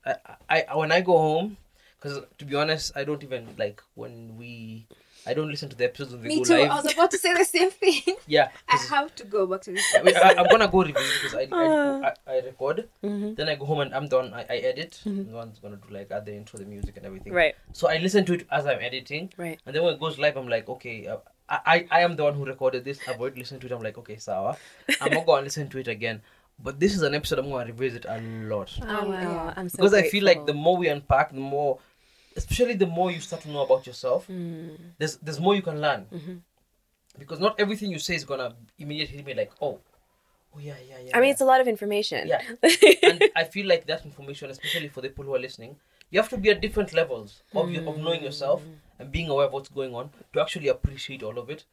I, I when I go home, because to be honest, I don't even like when we, I don't listen to the episodes when they Me go too. live. I was about to say the same thing. yeah, I have to go back to this. I, I, I'm gonna go review because I, Uh. I, I, I record, Mhm. then I go home and I'm done. I, I edit. Mm-hmm. No one's gonna do like add the intro, the music, and everything. Right, So I listen to it as I'm editing, right. and then when it goes live, I'm like, okay, uh, I, I I am the one who recorded this. I've already listened to it. I'm like, okay, Sawa. I'm not gonna listen to it again. But this is an episode I'm gonna revisit a lot Oh, wow. yeah. I'm so because I feel like the more we unpack, the more, especially the more you start to know about yourself, Mm. there's there's more you can learn. Mm-hmm. Because not everything you say is gonna immediately hit me like, oh, oh yeah, yeah, yeah. I mean, yeah. it's a lot of information. Yeah. and I feel like that information, especially for the people who are listening, you have to be at different levels of your, of knowing yourself and being aware of what's going on to actually appreciate all of it.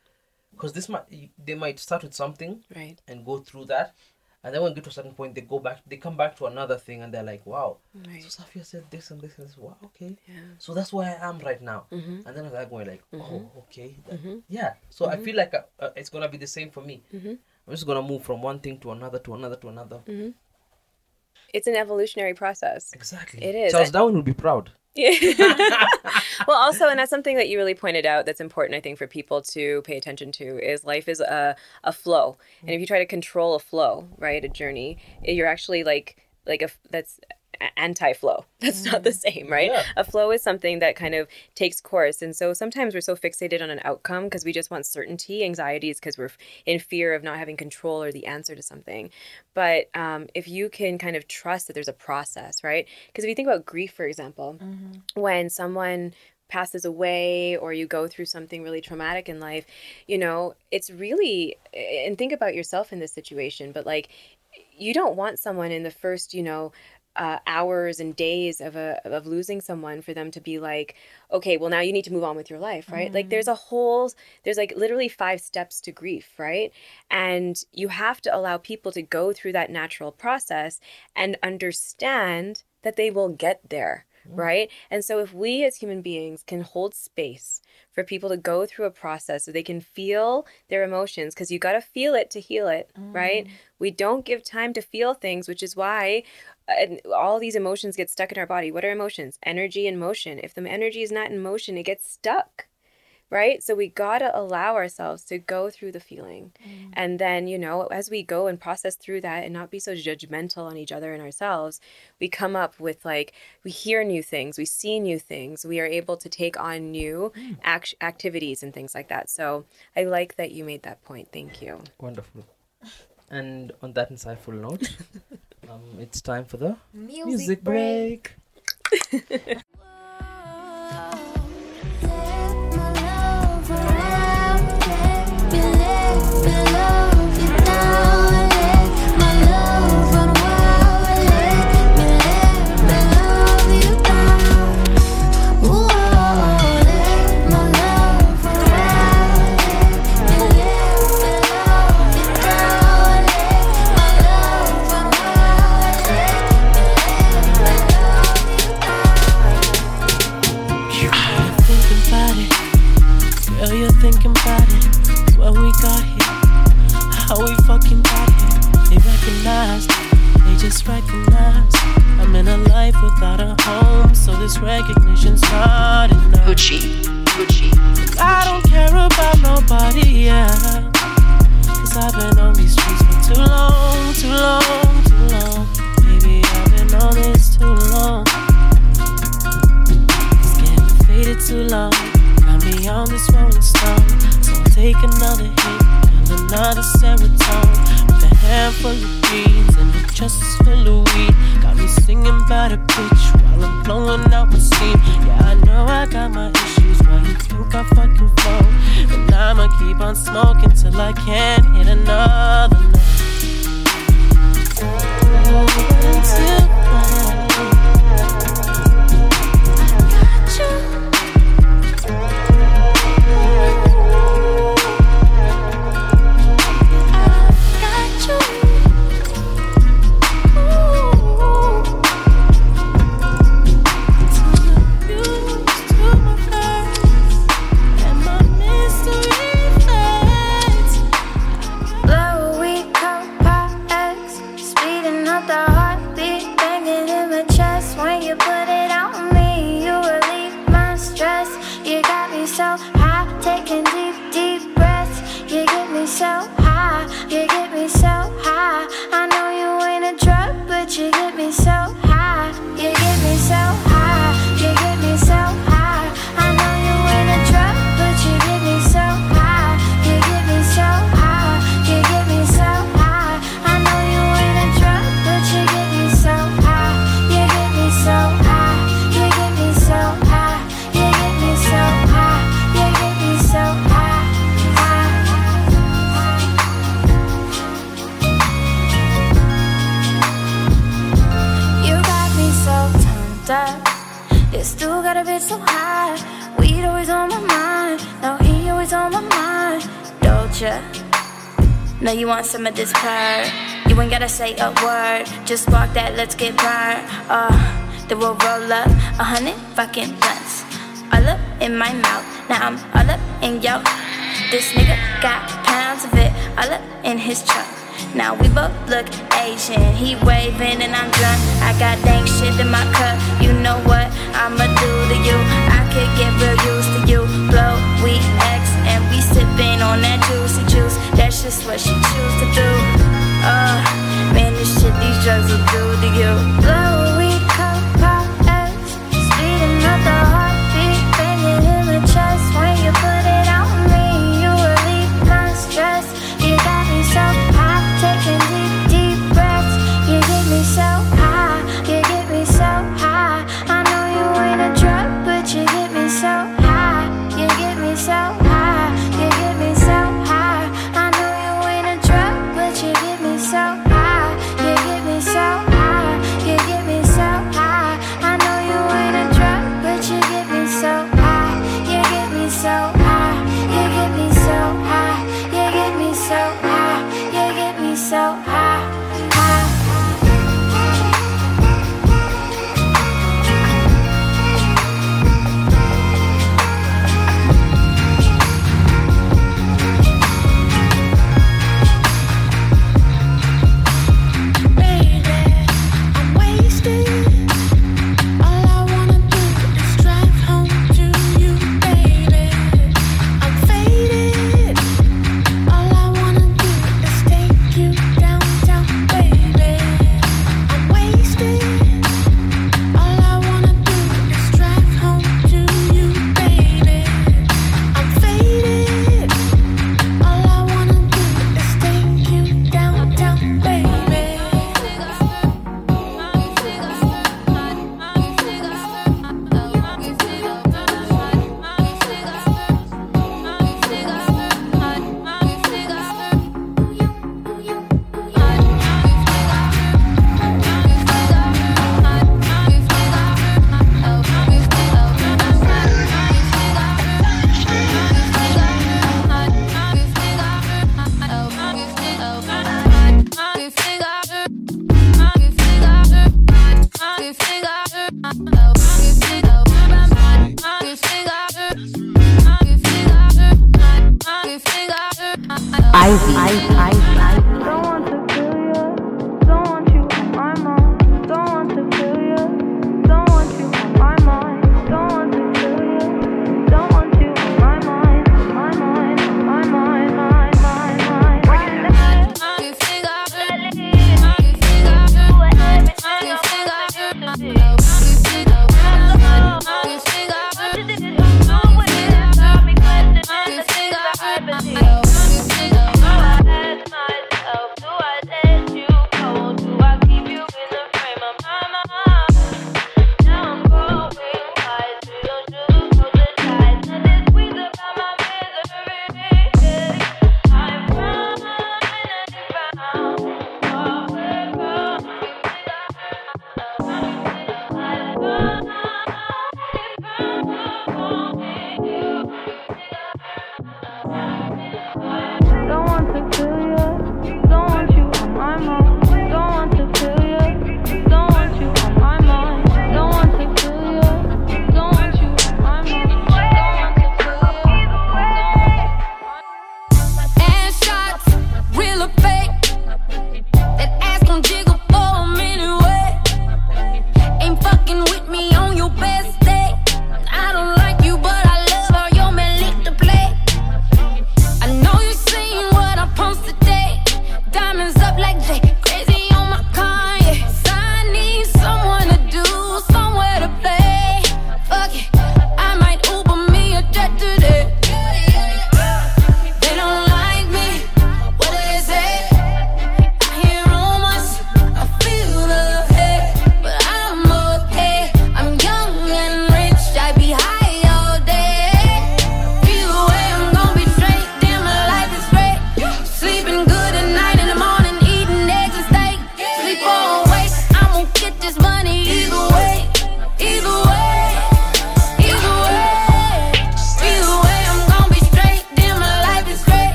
Because this might they might start with something right. and go through that, and then when they get to a certain point, they go back, they come back to another thing, and they're like, wow, Right. so Safia said this and this and this. Wow, okay. Yeah. So that's where I am right now. Mhm. And then I'm going like, oh, okay, that- Mhm. yeah. So I feel like uh, uh, it's gonna be the same for me. Mhm. I'm just gonna move from one thing to another to another to another. It's an evolutionary process. Exactly. It is. Charles I- Darwin would be proud. well, also, and that's something that you really pointed out that's important, I think, for people to pay attention to is life is a, a flow. And if you try to control a flow, right, a journey, eh, you're actually like, like a, that's a- anti-flow. That's not the same, right? Yeah. A flow is something that kind of takes course. And so sometimes we're so fixated on an outcome because we just want certainty. Anxiety is because we're in fear of not having control or the answer to something. But um, if you can kind of trust that there's a process, right? Because if you think about grief, for example, when someone passes away or you go through something really traumatic in life, you know, it's really, and think about yourself in this situation, but like, you don't want someone in the first, you know, uh, hours and days of a of losing someone for them to be like, okay, well now you need to move on with your life, right? Like there's a whole there's like literally five steps to grief, right? And you have to allow people to go through that natural process and understand that they will get there, Mm-hmm. right? And so if we as human beings can hold space for people to go through a process so they can feel their emotions because you got to feel it to heal it, right? Mm. We don't give time to feel things, which is why uh, and all these emotions get stuck in our body. What are emotions? Energy and motion. If the energy is not in motion, it gets stuck. Right? So we got to allow ourselves to go through the feeling. And then, you know, as we go and process through that and not be so judgmental on each other and ourselves, we come up with like, we hear new things, we see new things, we are able to take on new act- activities and things like that. So I like that you made that point. Thank you. Wonderful. And on that insightful note, um, it's time for the Music, music break. break. recognition's. Gucci, Gucci. I don't care about nobody, yeah. Cause I've been on these streets for too long, too long, too long. I've been on this too long. It's getting faded too long. Got me on this rolling stone. So take another hit, another serotonin. With a handful of and full of weed. Got me singing about a bitch problem, blowing out my steam. Yeah, I know I got my issues, why you think I fucking flow? And I'ma keep on smoking till I can't hit another note. Until I let's get burned. Uh, then we'll roll up a hundred fucking blunts. All up in my mouth, now I'm all up in yo. This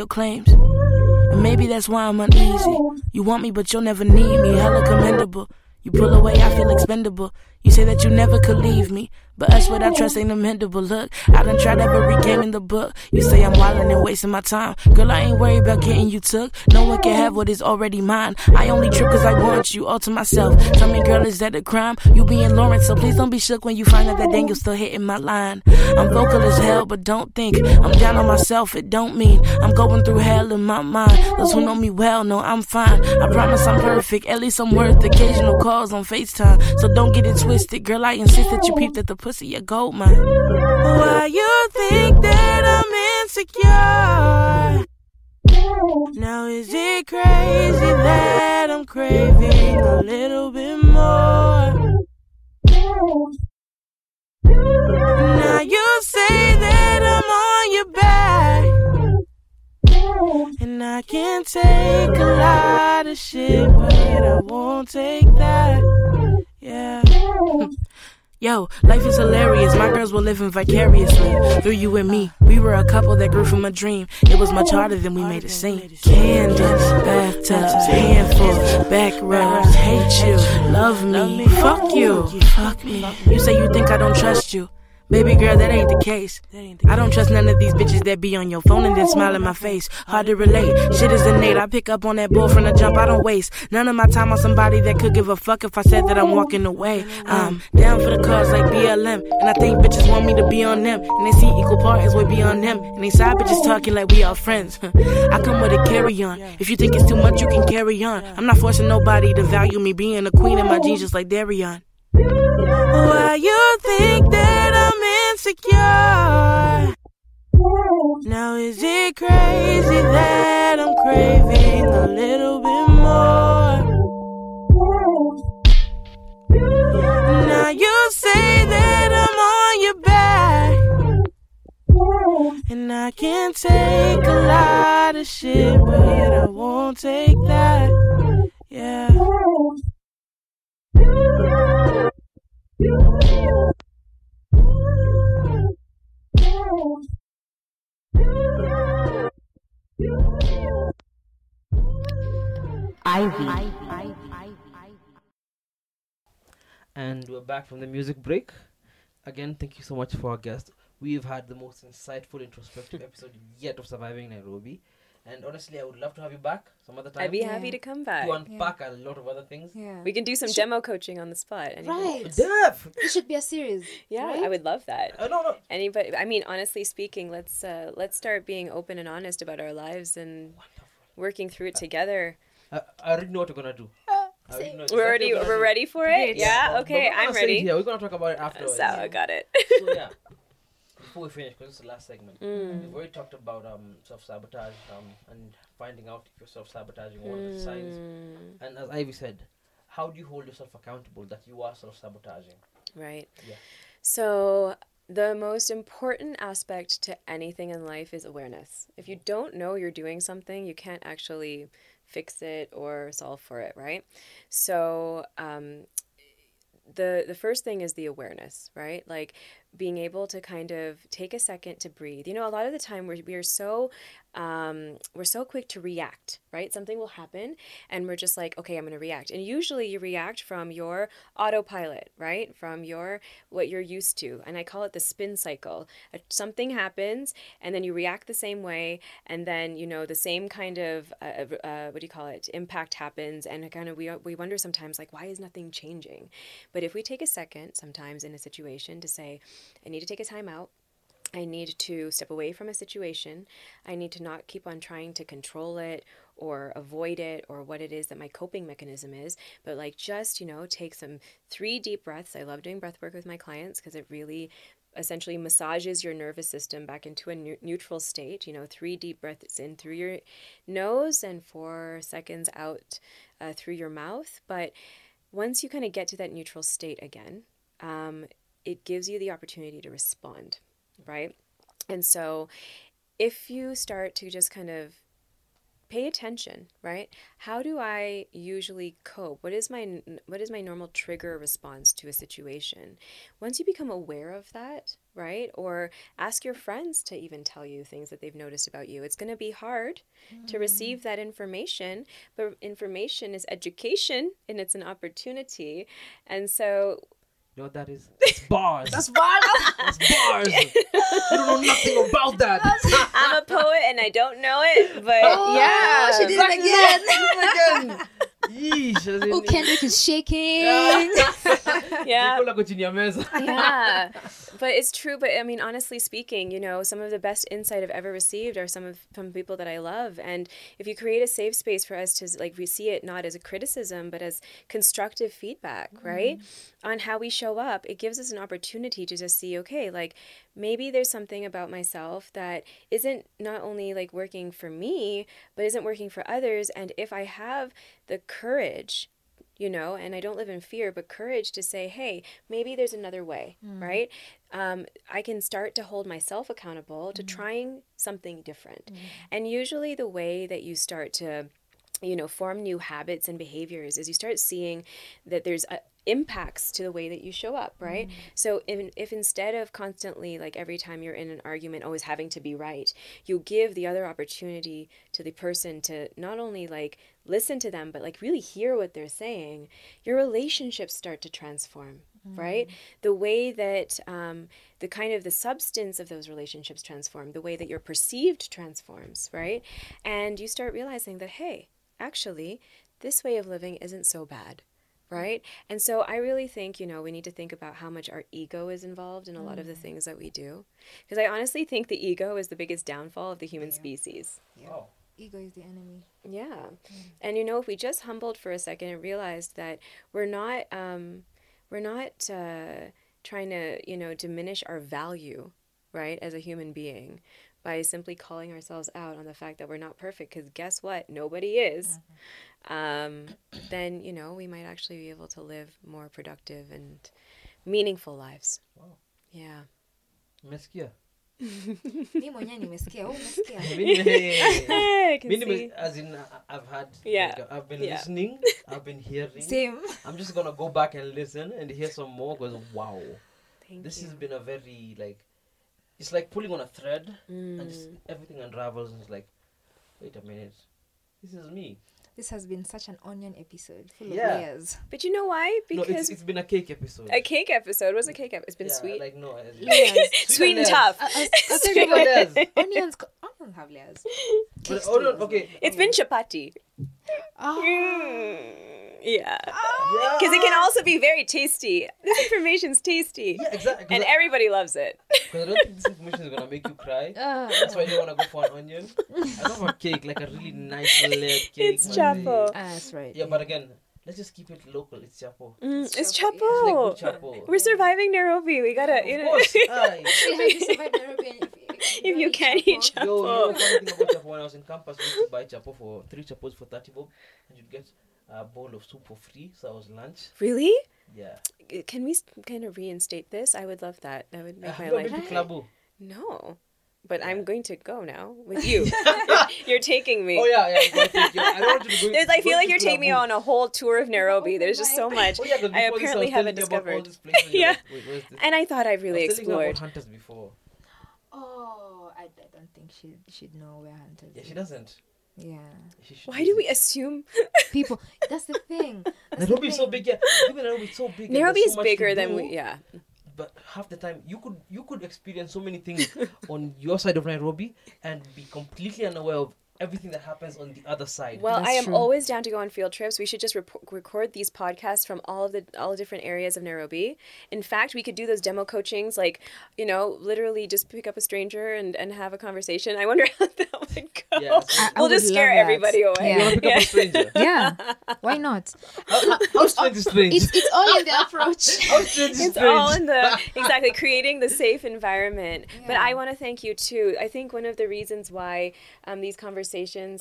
your claims. And maybe that's why I'm uneasy. You want me, but you'll never need me. Hella commendable. You pull away, I feel expendable. You say that you never could leave me. But us without trust ain't amendable. Look, I done tried every game in the book. You say I'm wildin' and wasting my time. Girl, I ain't worried about getting you took. No one can have what is already mine. I only trip cause I want you all to myself. Tell me, girl, is that a crime? You being Lawrence, so please don't be shook when you find out that Daniel's still hitting my line. I'm vocal as hell, but don't think I'm down on myself. It don't mean I'm going through hell in my mind. Those who know me well know I'm fine. I promise I'm perfect. At least I'm worth occasional calls on FaceTime. So don't get it twisted, girl. I insist that you peep that the a gold mine. Why you think that I'm insecure? Now is it crazy that I'm craving a little bit more? Now you say that I'm on your back. And I can take a lot of shit, but I won't take that. Yeah. Yo, life is hilarious. My girls were living vicariously through you and me. We were a couple that grew from a dream. It was much harder than we made it seem. Candles, bathtubs, handfuls, back rubs. Hate you, love me, fuck you, fuck me. You say you think I don't trust you. Baby girl, that ain't the case. I don't trust none of these bitches that be on your phone and then smile in my face. Hard to relate. Shit is innate. I pick up on that bull from the jump. I don't waste none of my time on somebody that could give a fuck if I said that I'm walking away. I'm down for the cause like BLM. And I think bitches want me to be on them. And they see equal part as way beyond them. And they side bitches talking like we all friends. I come with a carry on. If you think it's too much, you can carry on. I'm not forcing nobody to value me being a queen in my jeans just like Darion. Why you think that I'm insecure? Now is it crazy that I'm craving a little bit more? Now you say that I'm on your back. And I can take a lot of shit, but yet I won't take that. Yeah. And we're back from the music break. Again, thank you so much for our guest. We've had the most insightful, introspective episode yet of Surviving Nairobi. And honestly, I would love to have you back some other time I'd be Yeah. happy to come back. to unpack a lot of other things. Yeah. We can do some demo coaching on the spot. Anyone? Right. Def! It should be a series. Yeah, right? I would love that. Uh, no, no. Anybody? I mean, honestly speaking, let's uh, let's start being open and honest about our lives and working through it together. I, I already know what we're gonna do. I already know We're already we're ready for it. Great. Yeah. Okay, I'm gonna say it ready. here. We're gonna talk about it afterwards. So I got it. so yeah, before we finish, because it's the last segment, Mm. we've already talked about um self sabotage um and finding out if you're self sabotaging, what are the signs, Mm, and as Ivy said, how do you hold yourself accountable that you are self sabotaging? right. Yeah. So the most important aspect to anything in life is awareness. If you don't know you're doing something, you can't actually fix it or solve for it, right? So um, the the first thing is the awareness, right? Like being able to kind of take a second to breathe. You know, a lot of the time we're, we are so um, we're so quick to react, right? Something will happen and we're just like, okay, I'm going to react. And usually you react from your autopilot, right? From your what you're used to. And I call it the spin cycle. Something happens and then you react the same way and then, you know, the same kind of uh, uh, what do you call it? impact happens and kind of we we wonder sometimes like why is nothing changing? But if we take a second sometimes in a situation to say, I need to take a time out. I need to step away from a situation. I need to not keep on trying to control it or avoid it or what it is that my coping mechanism is, but like just, you know, take some three deep breaths. I love doing breath work with my clients because it really essentially massages your nervous system back into a neu- neutral state. You know, three deep breaths in through your nose and four seconds out uh, through your mouth. But once you kind of get to that neutral state again, um, it gives you the opportunity to respond, right? And so if you start to just kind of pay attention right? How do i usually cope? What is my what is my normal trigger response to a situation? Once you become aware of that right? Or ask your friends to even tell you things that they've noticed about you. It's going to be hard to mm-hmm. receive that information but information is education and it's an opportunity. And so know what that is? It's bars. That's Bars. That's bars. you don't know nothing about that. i'm a poet and i don't know it but oh, yeah she did it again. again. Yeesh. Oh, Kendrick is shaking. yeah Niko lako chini ya meza. yeah but it's true but i mean honestly speaking you know some of the best insight i've ever received are some of from people that i love and if you create a safe space for us to like we see it not as a criticism but as constructive feedback right mm. on how we show up it gives us an opportunity to just see okay like maybe there's something about myself that isn't not only like working for me but isn't working for others and if i have the courage you know, and I don't live in fear, but courage to say, hey, maybe there's another way, right? Um, I can start to hold myself accountable to trying something different. And usually, the way that you start to you know form new habits and behaviors is you start seeing that there's uh impacts to the way that you show up right? So if, if instead of constantly like every time you're in an argument always having to be right you give the other opportunity to the person to not only like listen to them but like really hear what they're saying your relationships start to transform right? The way that um, the kind of the substance of those relationships transform the way that you're perceived transforms right? And you start realizing that hey actually this way of living isn't so bad right? And so i really think you know we need to think about how much our ego is involved in a lot of the things that we do. Because i honestly think the ego is the biggest downfall of the human species. Wow. Ego is the enemy. yeah. And you know, if we just humbled for a second and realized that we're not um we're not uh trying to, you know, diminish our value, right, as a human being by simply calling ourselves out on the fact that we're not perfect cuz guess what? Nobody is. Um then, you know, we might actually be able to live more productive and meaningful lives. Wow. Yeah. Umesikia? Mi mwenyewe nimesikia. Wewe umesikia? Mimi nime- I can mi nime- see. as in, uh, I've had, Yeah. like, I've been Yeah. listening, I've been hearing. Same. I'm just gonna go back and listen and hear some more because wow, Thank this you. has been a very like, it's like pulling on a thread and just Mm. everything unravels and it's like, wait a minute, this is me. This has been such an onion episode full of Yeah. layers. But you know why? no, Because it's, it's been a cake episode. a cake episode was a cake episode. It's been Yeah, sweet. Like no, Layers. sweet and layers. tough. I, I, I Sweet and about layers. onions. co- Onions have layers. But Cakes hold too on, okay. It's been chapati. Ah. Mm, yeah. Yeah. Because it can also be very tasty. This information's tasty. Yeah, exactly. And Because everybody loves it. Because I don't think this information is gonna make you cry. Ah. That's why you wanna go for an onion. I love a cake, like a really nice layered cake. It's man. chapo. Ah, that's right. Yeah, but again, let's just keep it local. It's chapo. Mm, It's it's chapo, It's like chapo. chapo. We're surviving Nairobi. We gotta, you Of know. course. Aye. Still, how you survive Nairobi if, If you can't eat chapo. Yo, you know the funny thing about chapo? When I was in campus, we used to buy chapo for three chapos for thirty bob, and you'd get a bowl of soup for free. So that was lunch. Really? Yeah. Can we kind of reinstate this? I would love that. That would make Have my you ever life. been to Klabu? No. But I'm going to go now with you. you're taking me. Oh yeah, yeah. I'm take you. I don't to go. There's, I feel like you're taking me on a whole tour of oh Nairobi. There's just so much. Oh yeah, 'cause I apparently was haven't telling you about all discovered. these places, you're Yeah. like, Wait. And I thought I'd really I was explored. about hunters before. Oh, I, I don't think she she'd know where hunters. Yeah, she is. doesn't. Yeah, She Why do we assume people. That's the thing. That's the Nairobi is so big, yeah. Even Nairobi is so big. Nairobi is so bigger than we? Yeah. But half the time, you could you could experience so many things on your side of Nairobi and be completely unaware of everything that happens on the other side. Well, I am true. always down to go on field trips. We should just rep- record these podcasts from all of the all different areas of Nairobi. In fact, we could do those demo coachings, like you know, literally just pick up a stranger and, and have a conversation. I wonder how that would go. Yeah, so- I- I we'll would just scare love that. everybody away. Yeah. you wanna up a stranger? Yeah, why not? How, how, how strange is strange? It's it's all in the approach. how strange is it's strange? all in the exactly creating the safe environment but i want to thank you too i think one of the reasons why um, these conversations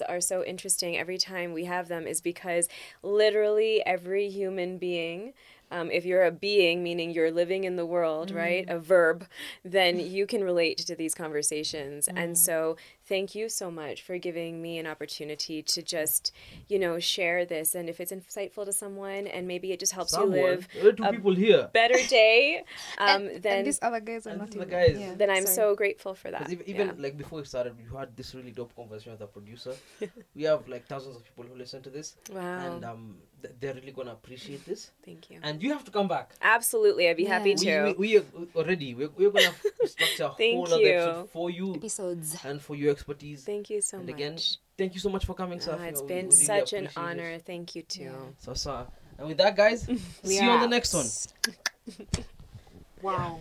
are so interesting every time we have them is because literally every human being um, if you're a being meaning you're living in the world right a verb then you can relate to these conversations and so thank you so much for giving me an opportunity to just, you know, share this. And if it's insightful to someone and maybe it just helps Someone, you live there two a people here. better day, um, and, then and these other guys are not these even. guys. Yeah. then I'm sorry. so grateful for that. Because even, Yeah. like before we started, we had this really dope conversation with our producer. we have like thousands of people who listen to this, wow, and um, th- they're really gonna appreciate this. thank you. And you have to come back. Absolutely, I'd be happy to. We, we, we already we're, we're gonna structure a Thank whole other episode for you episodes. and for your expertise. Thank you so and much. again, thank you so much for coming, Ah, Saf. it's You know, we- been we really such an appreciate it. honor. Thank you too. Yeah. So, so, and with that, guys, see you on the next one. Wow.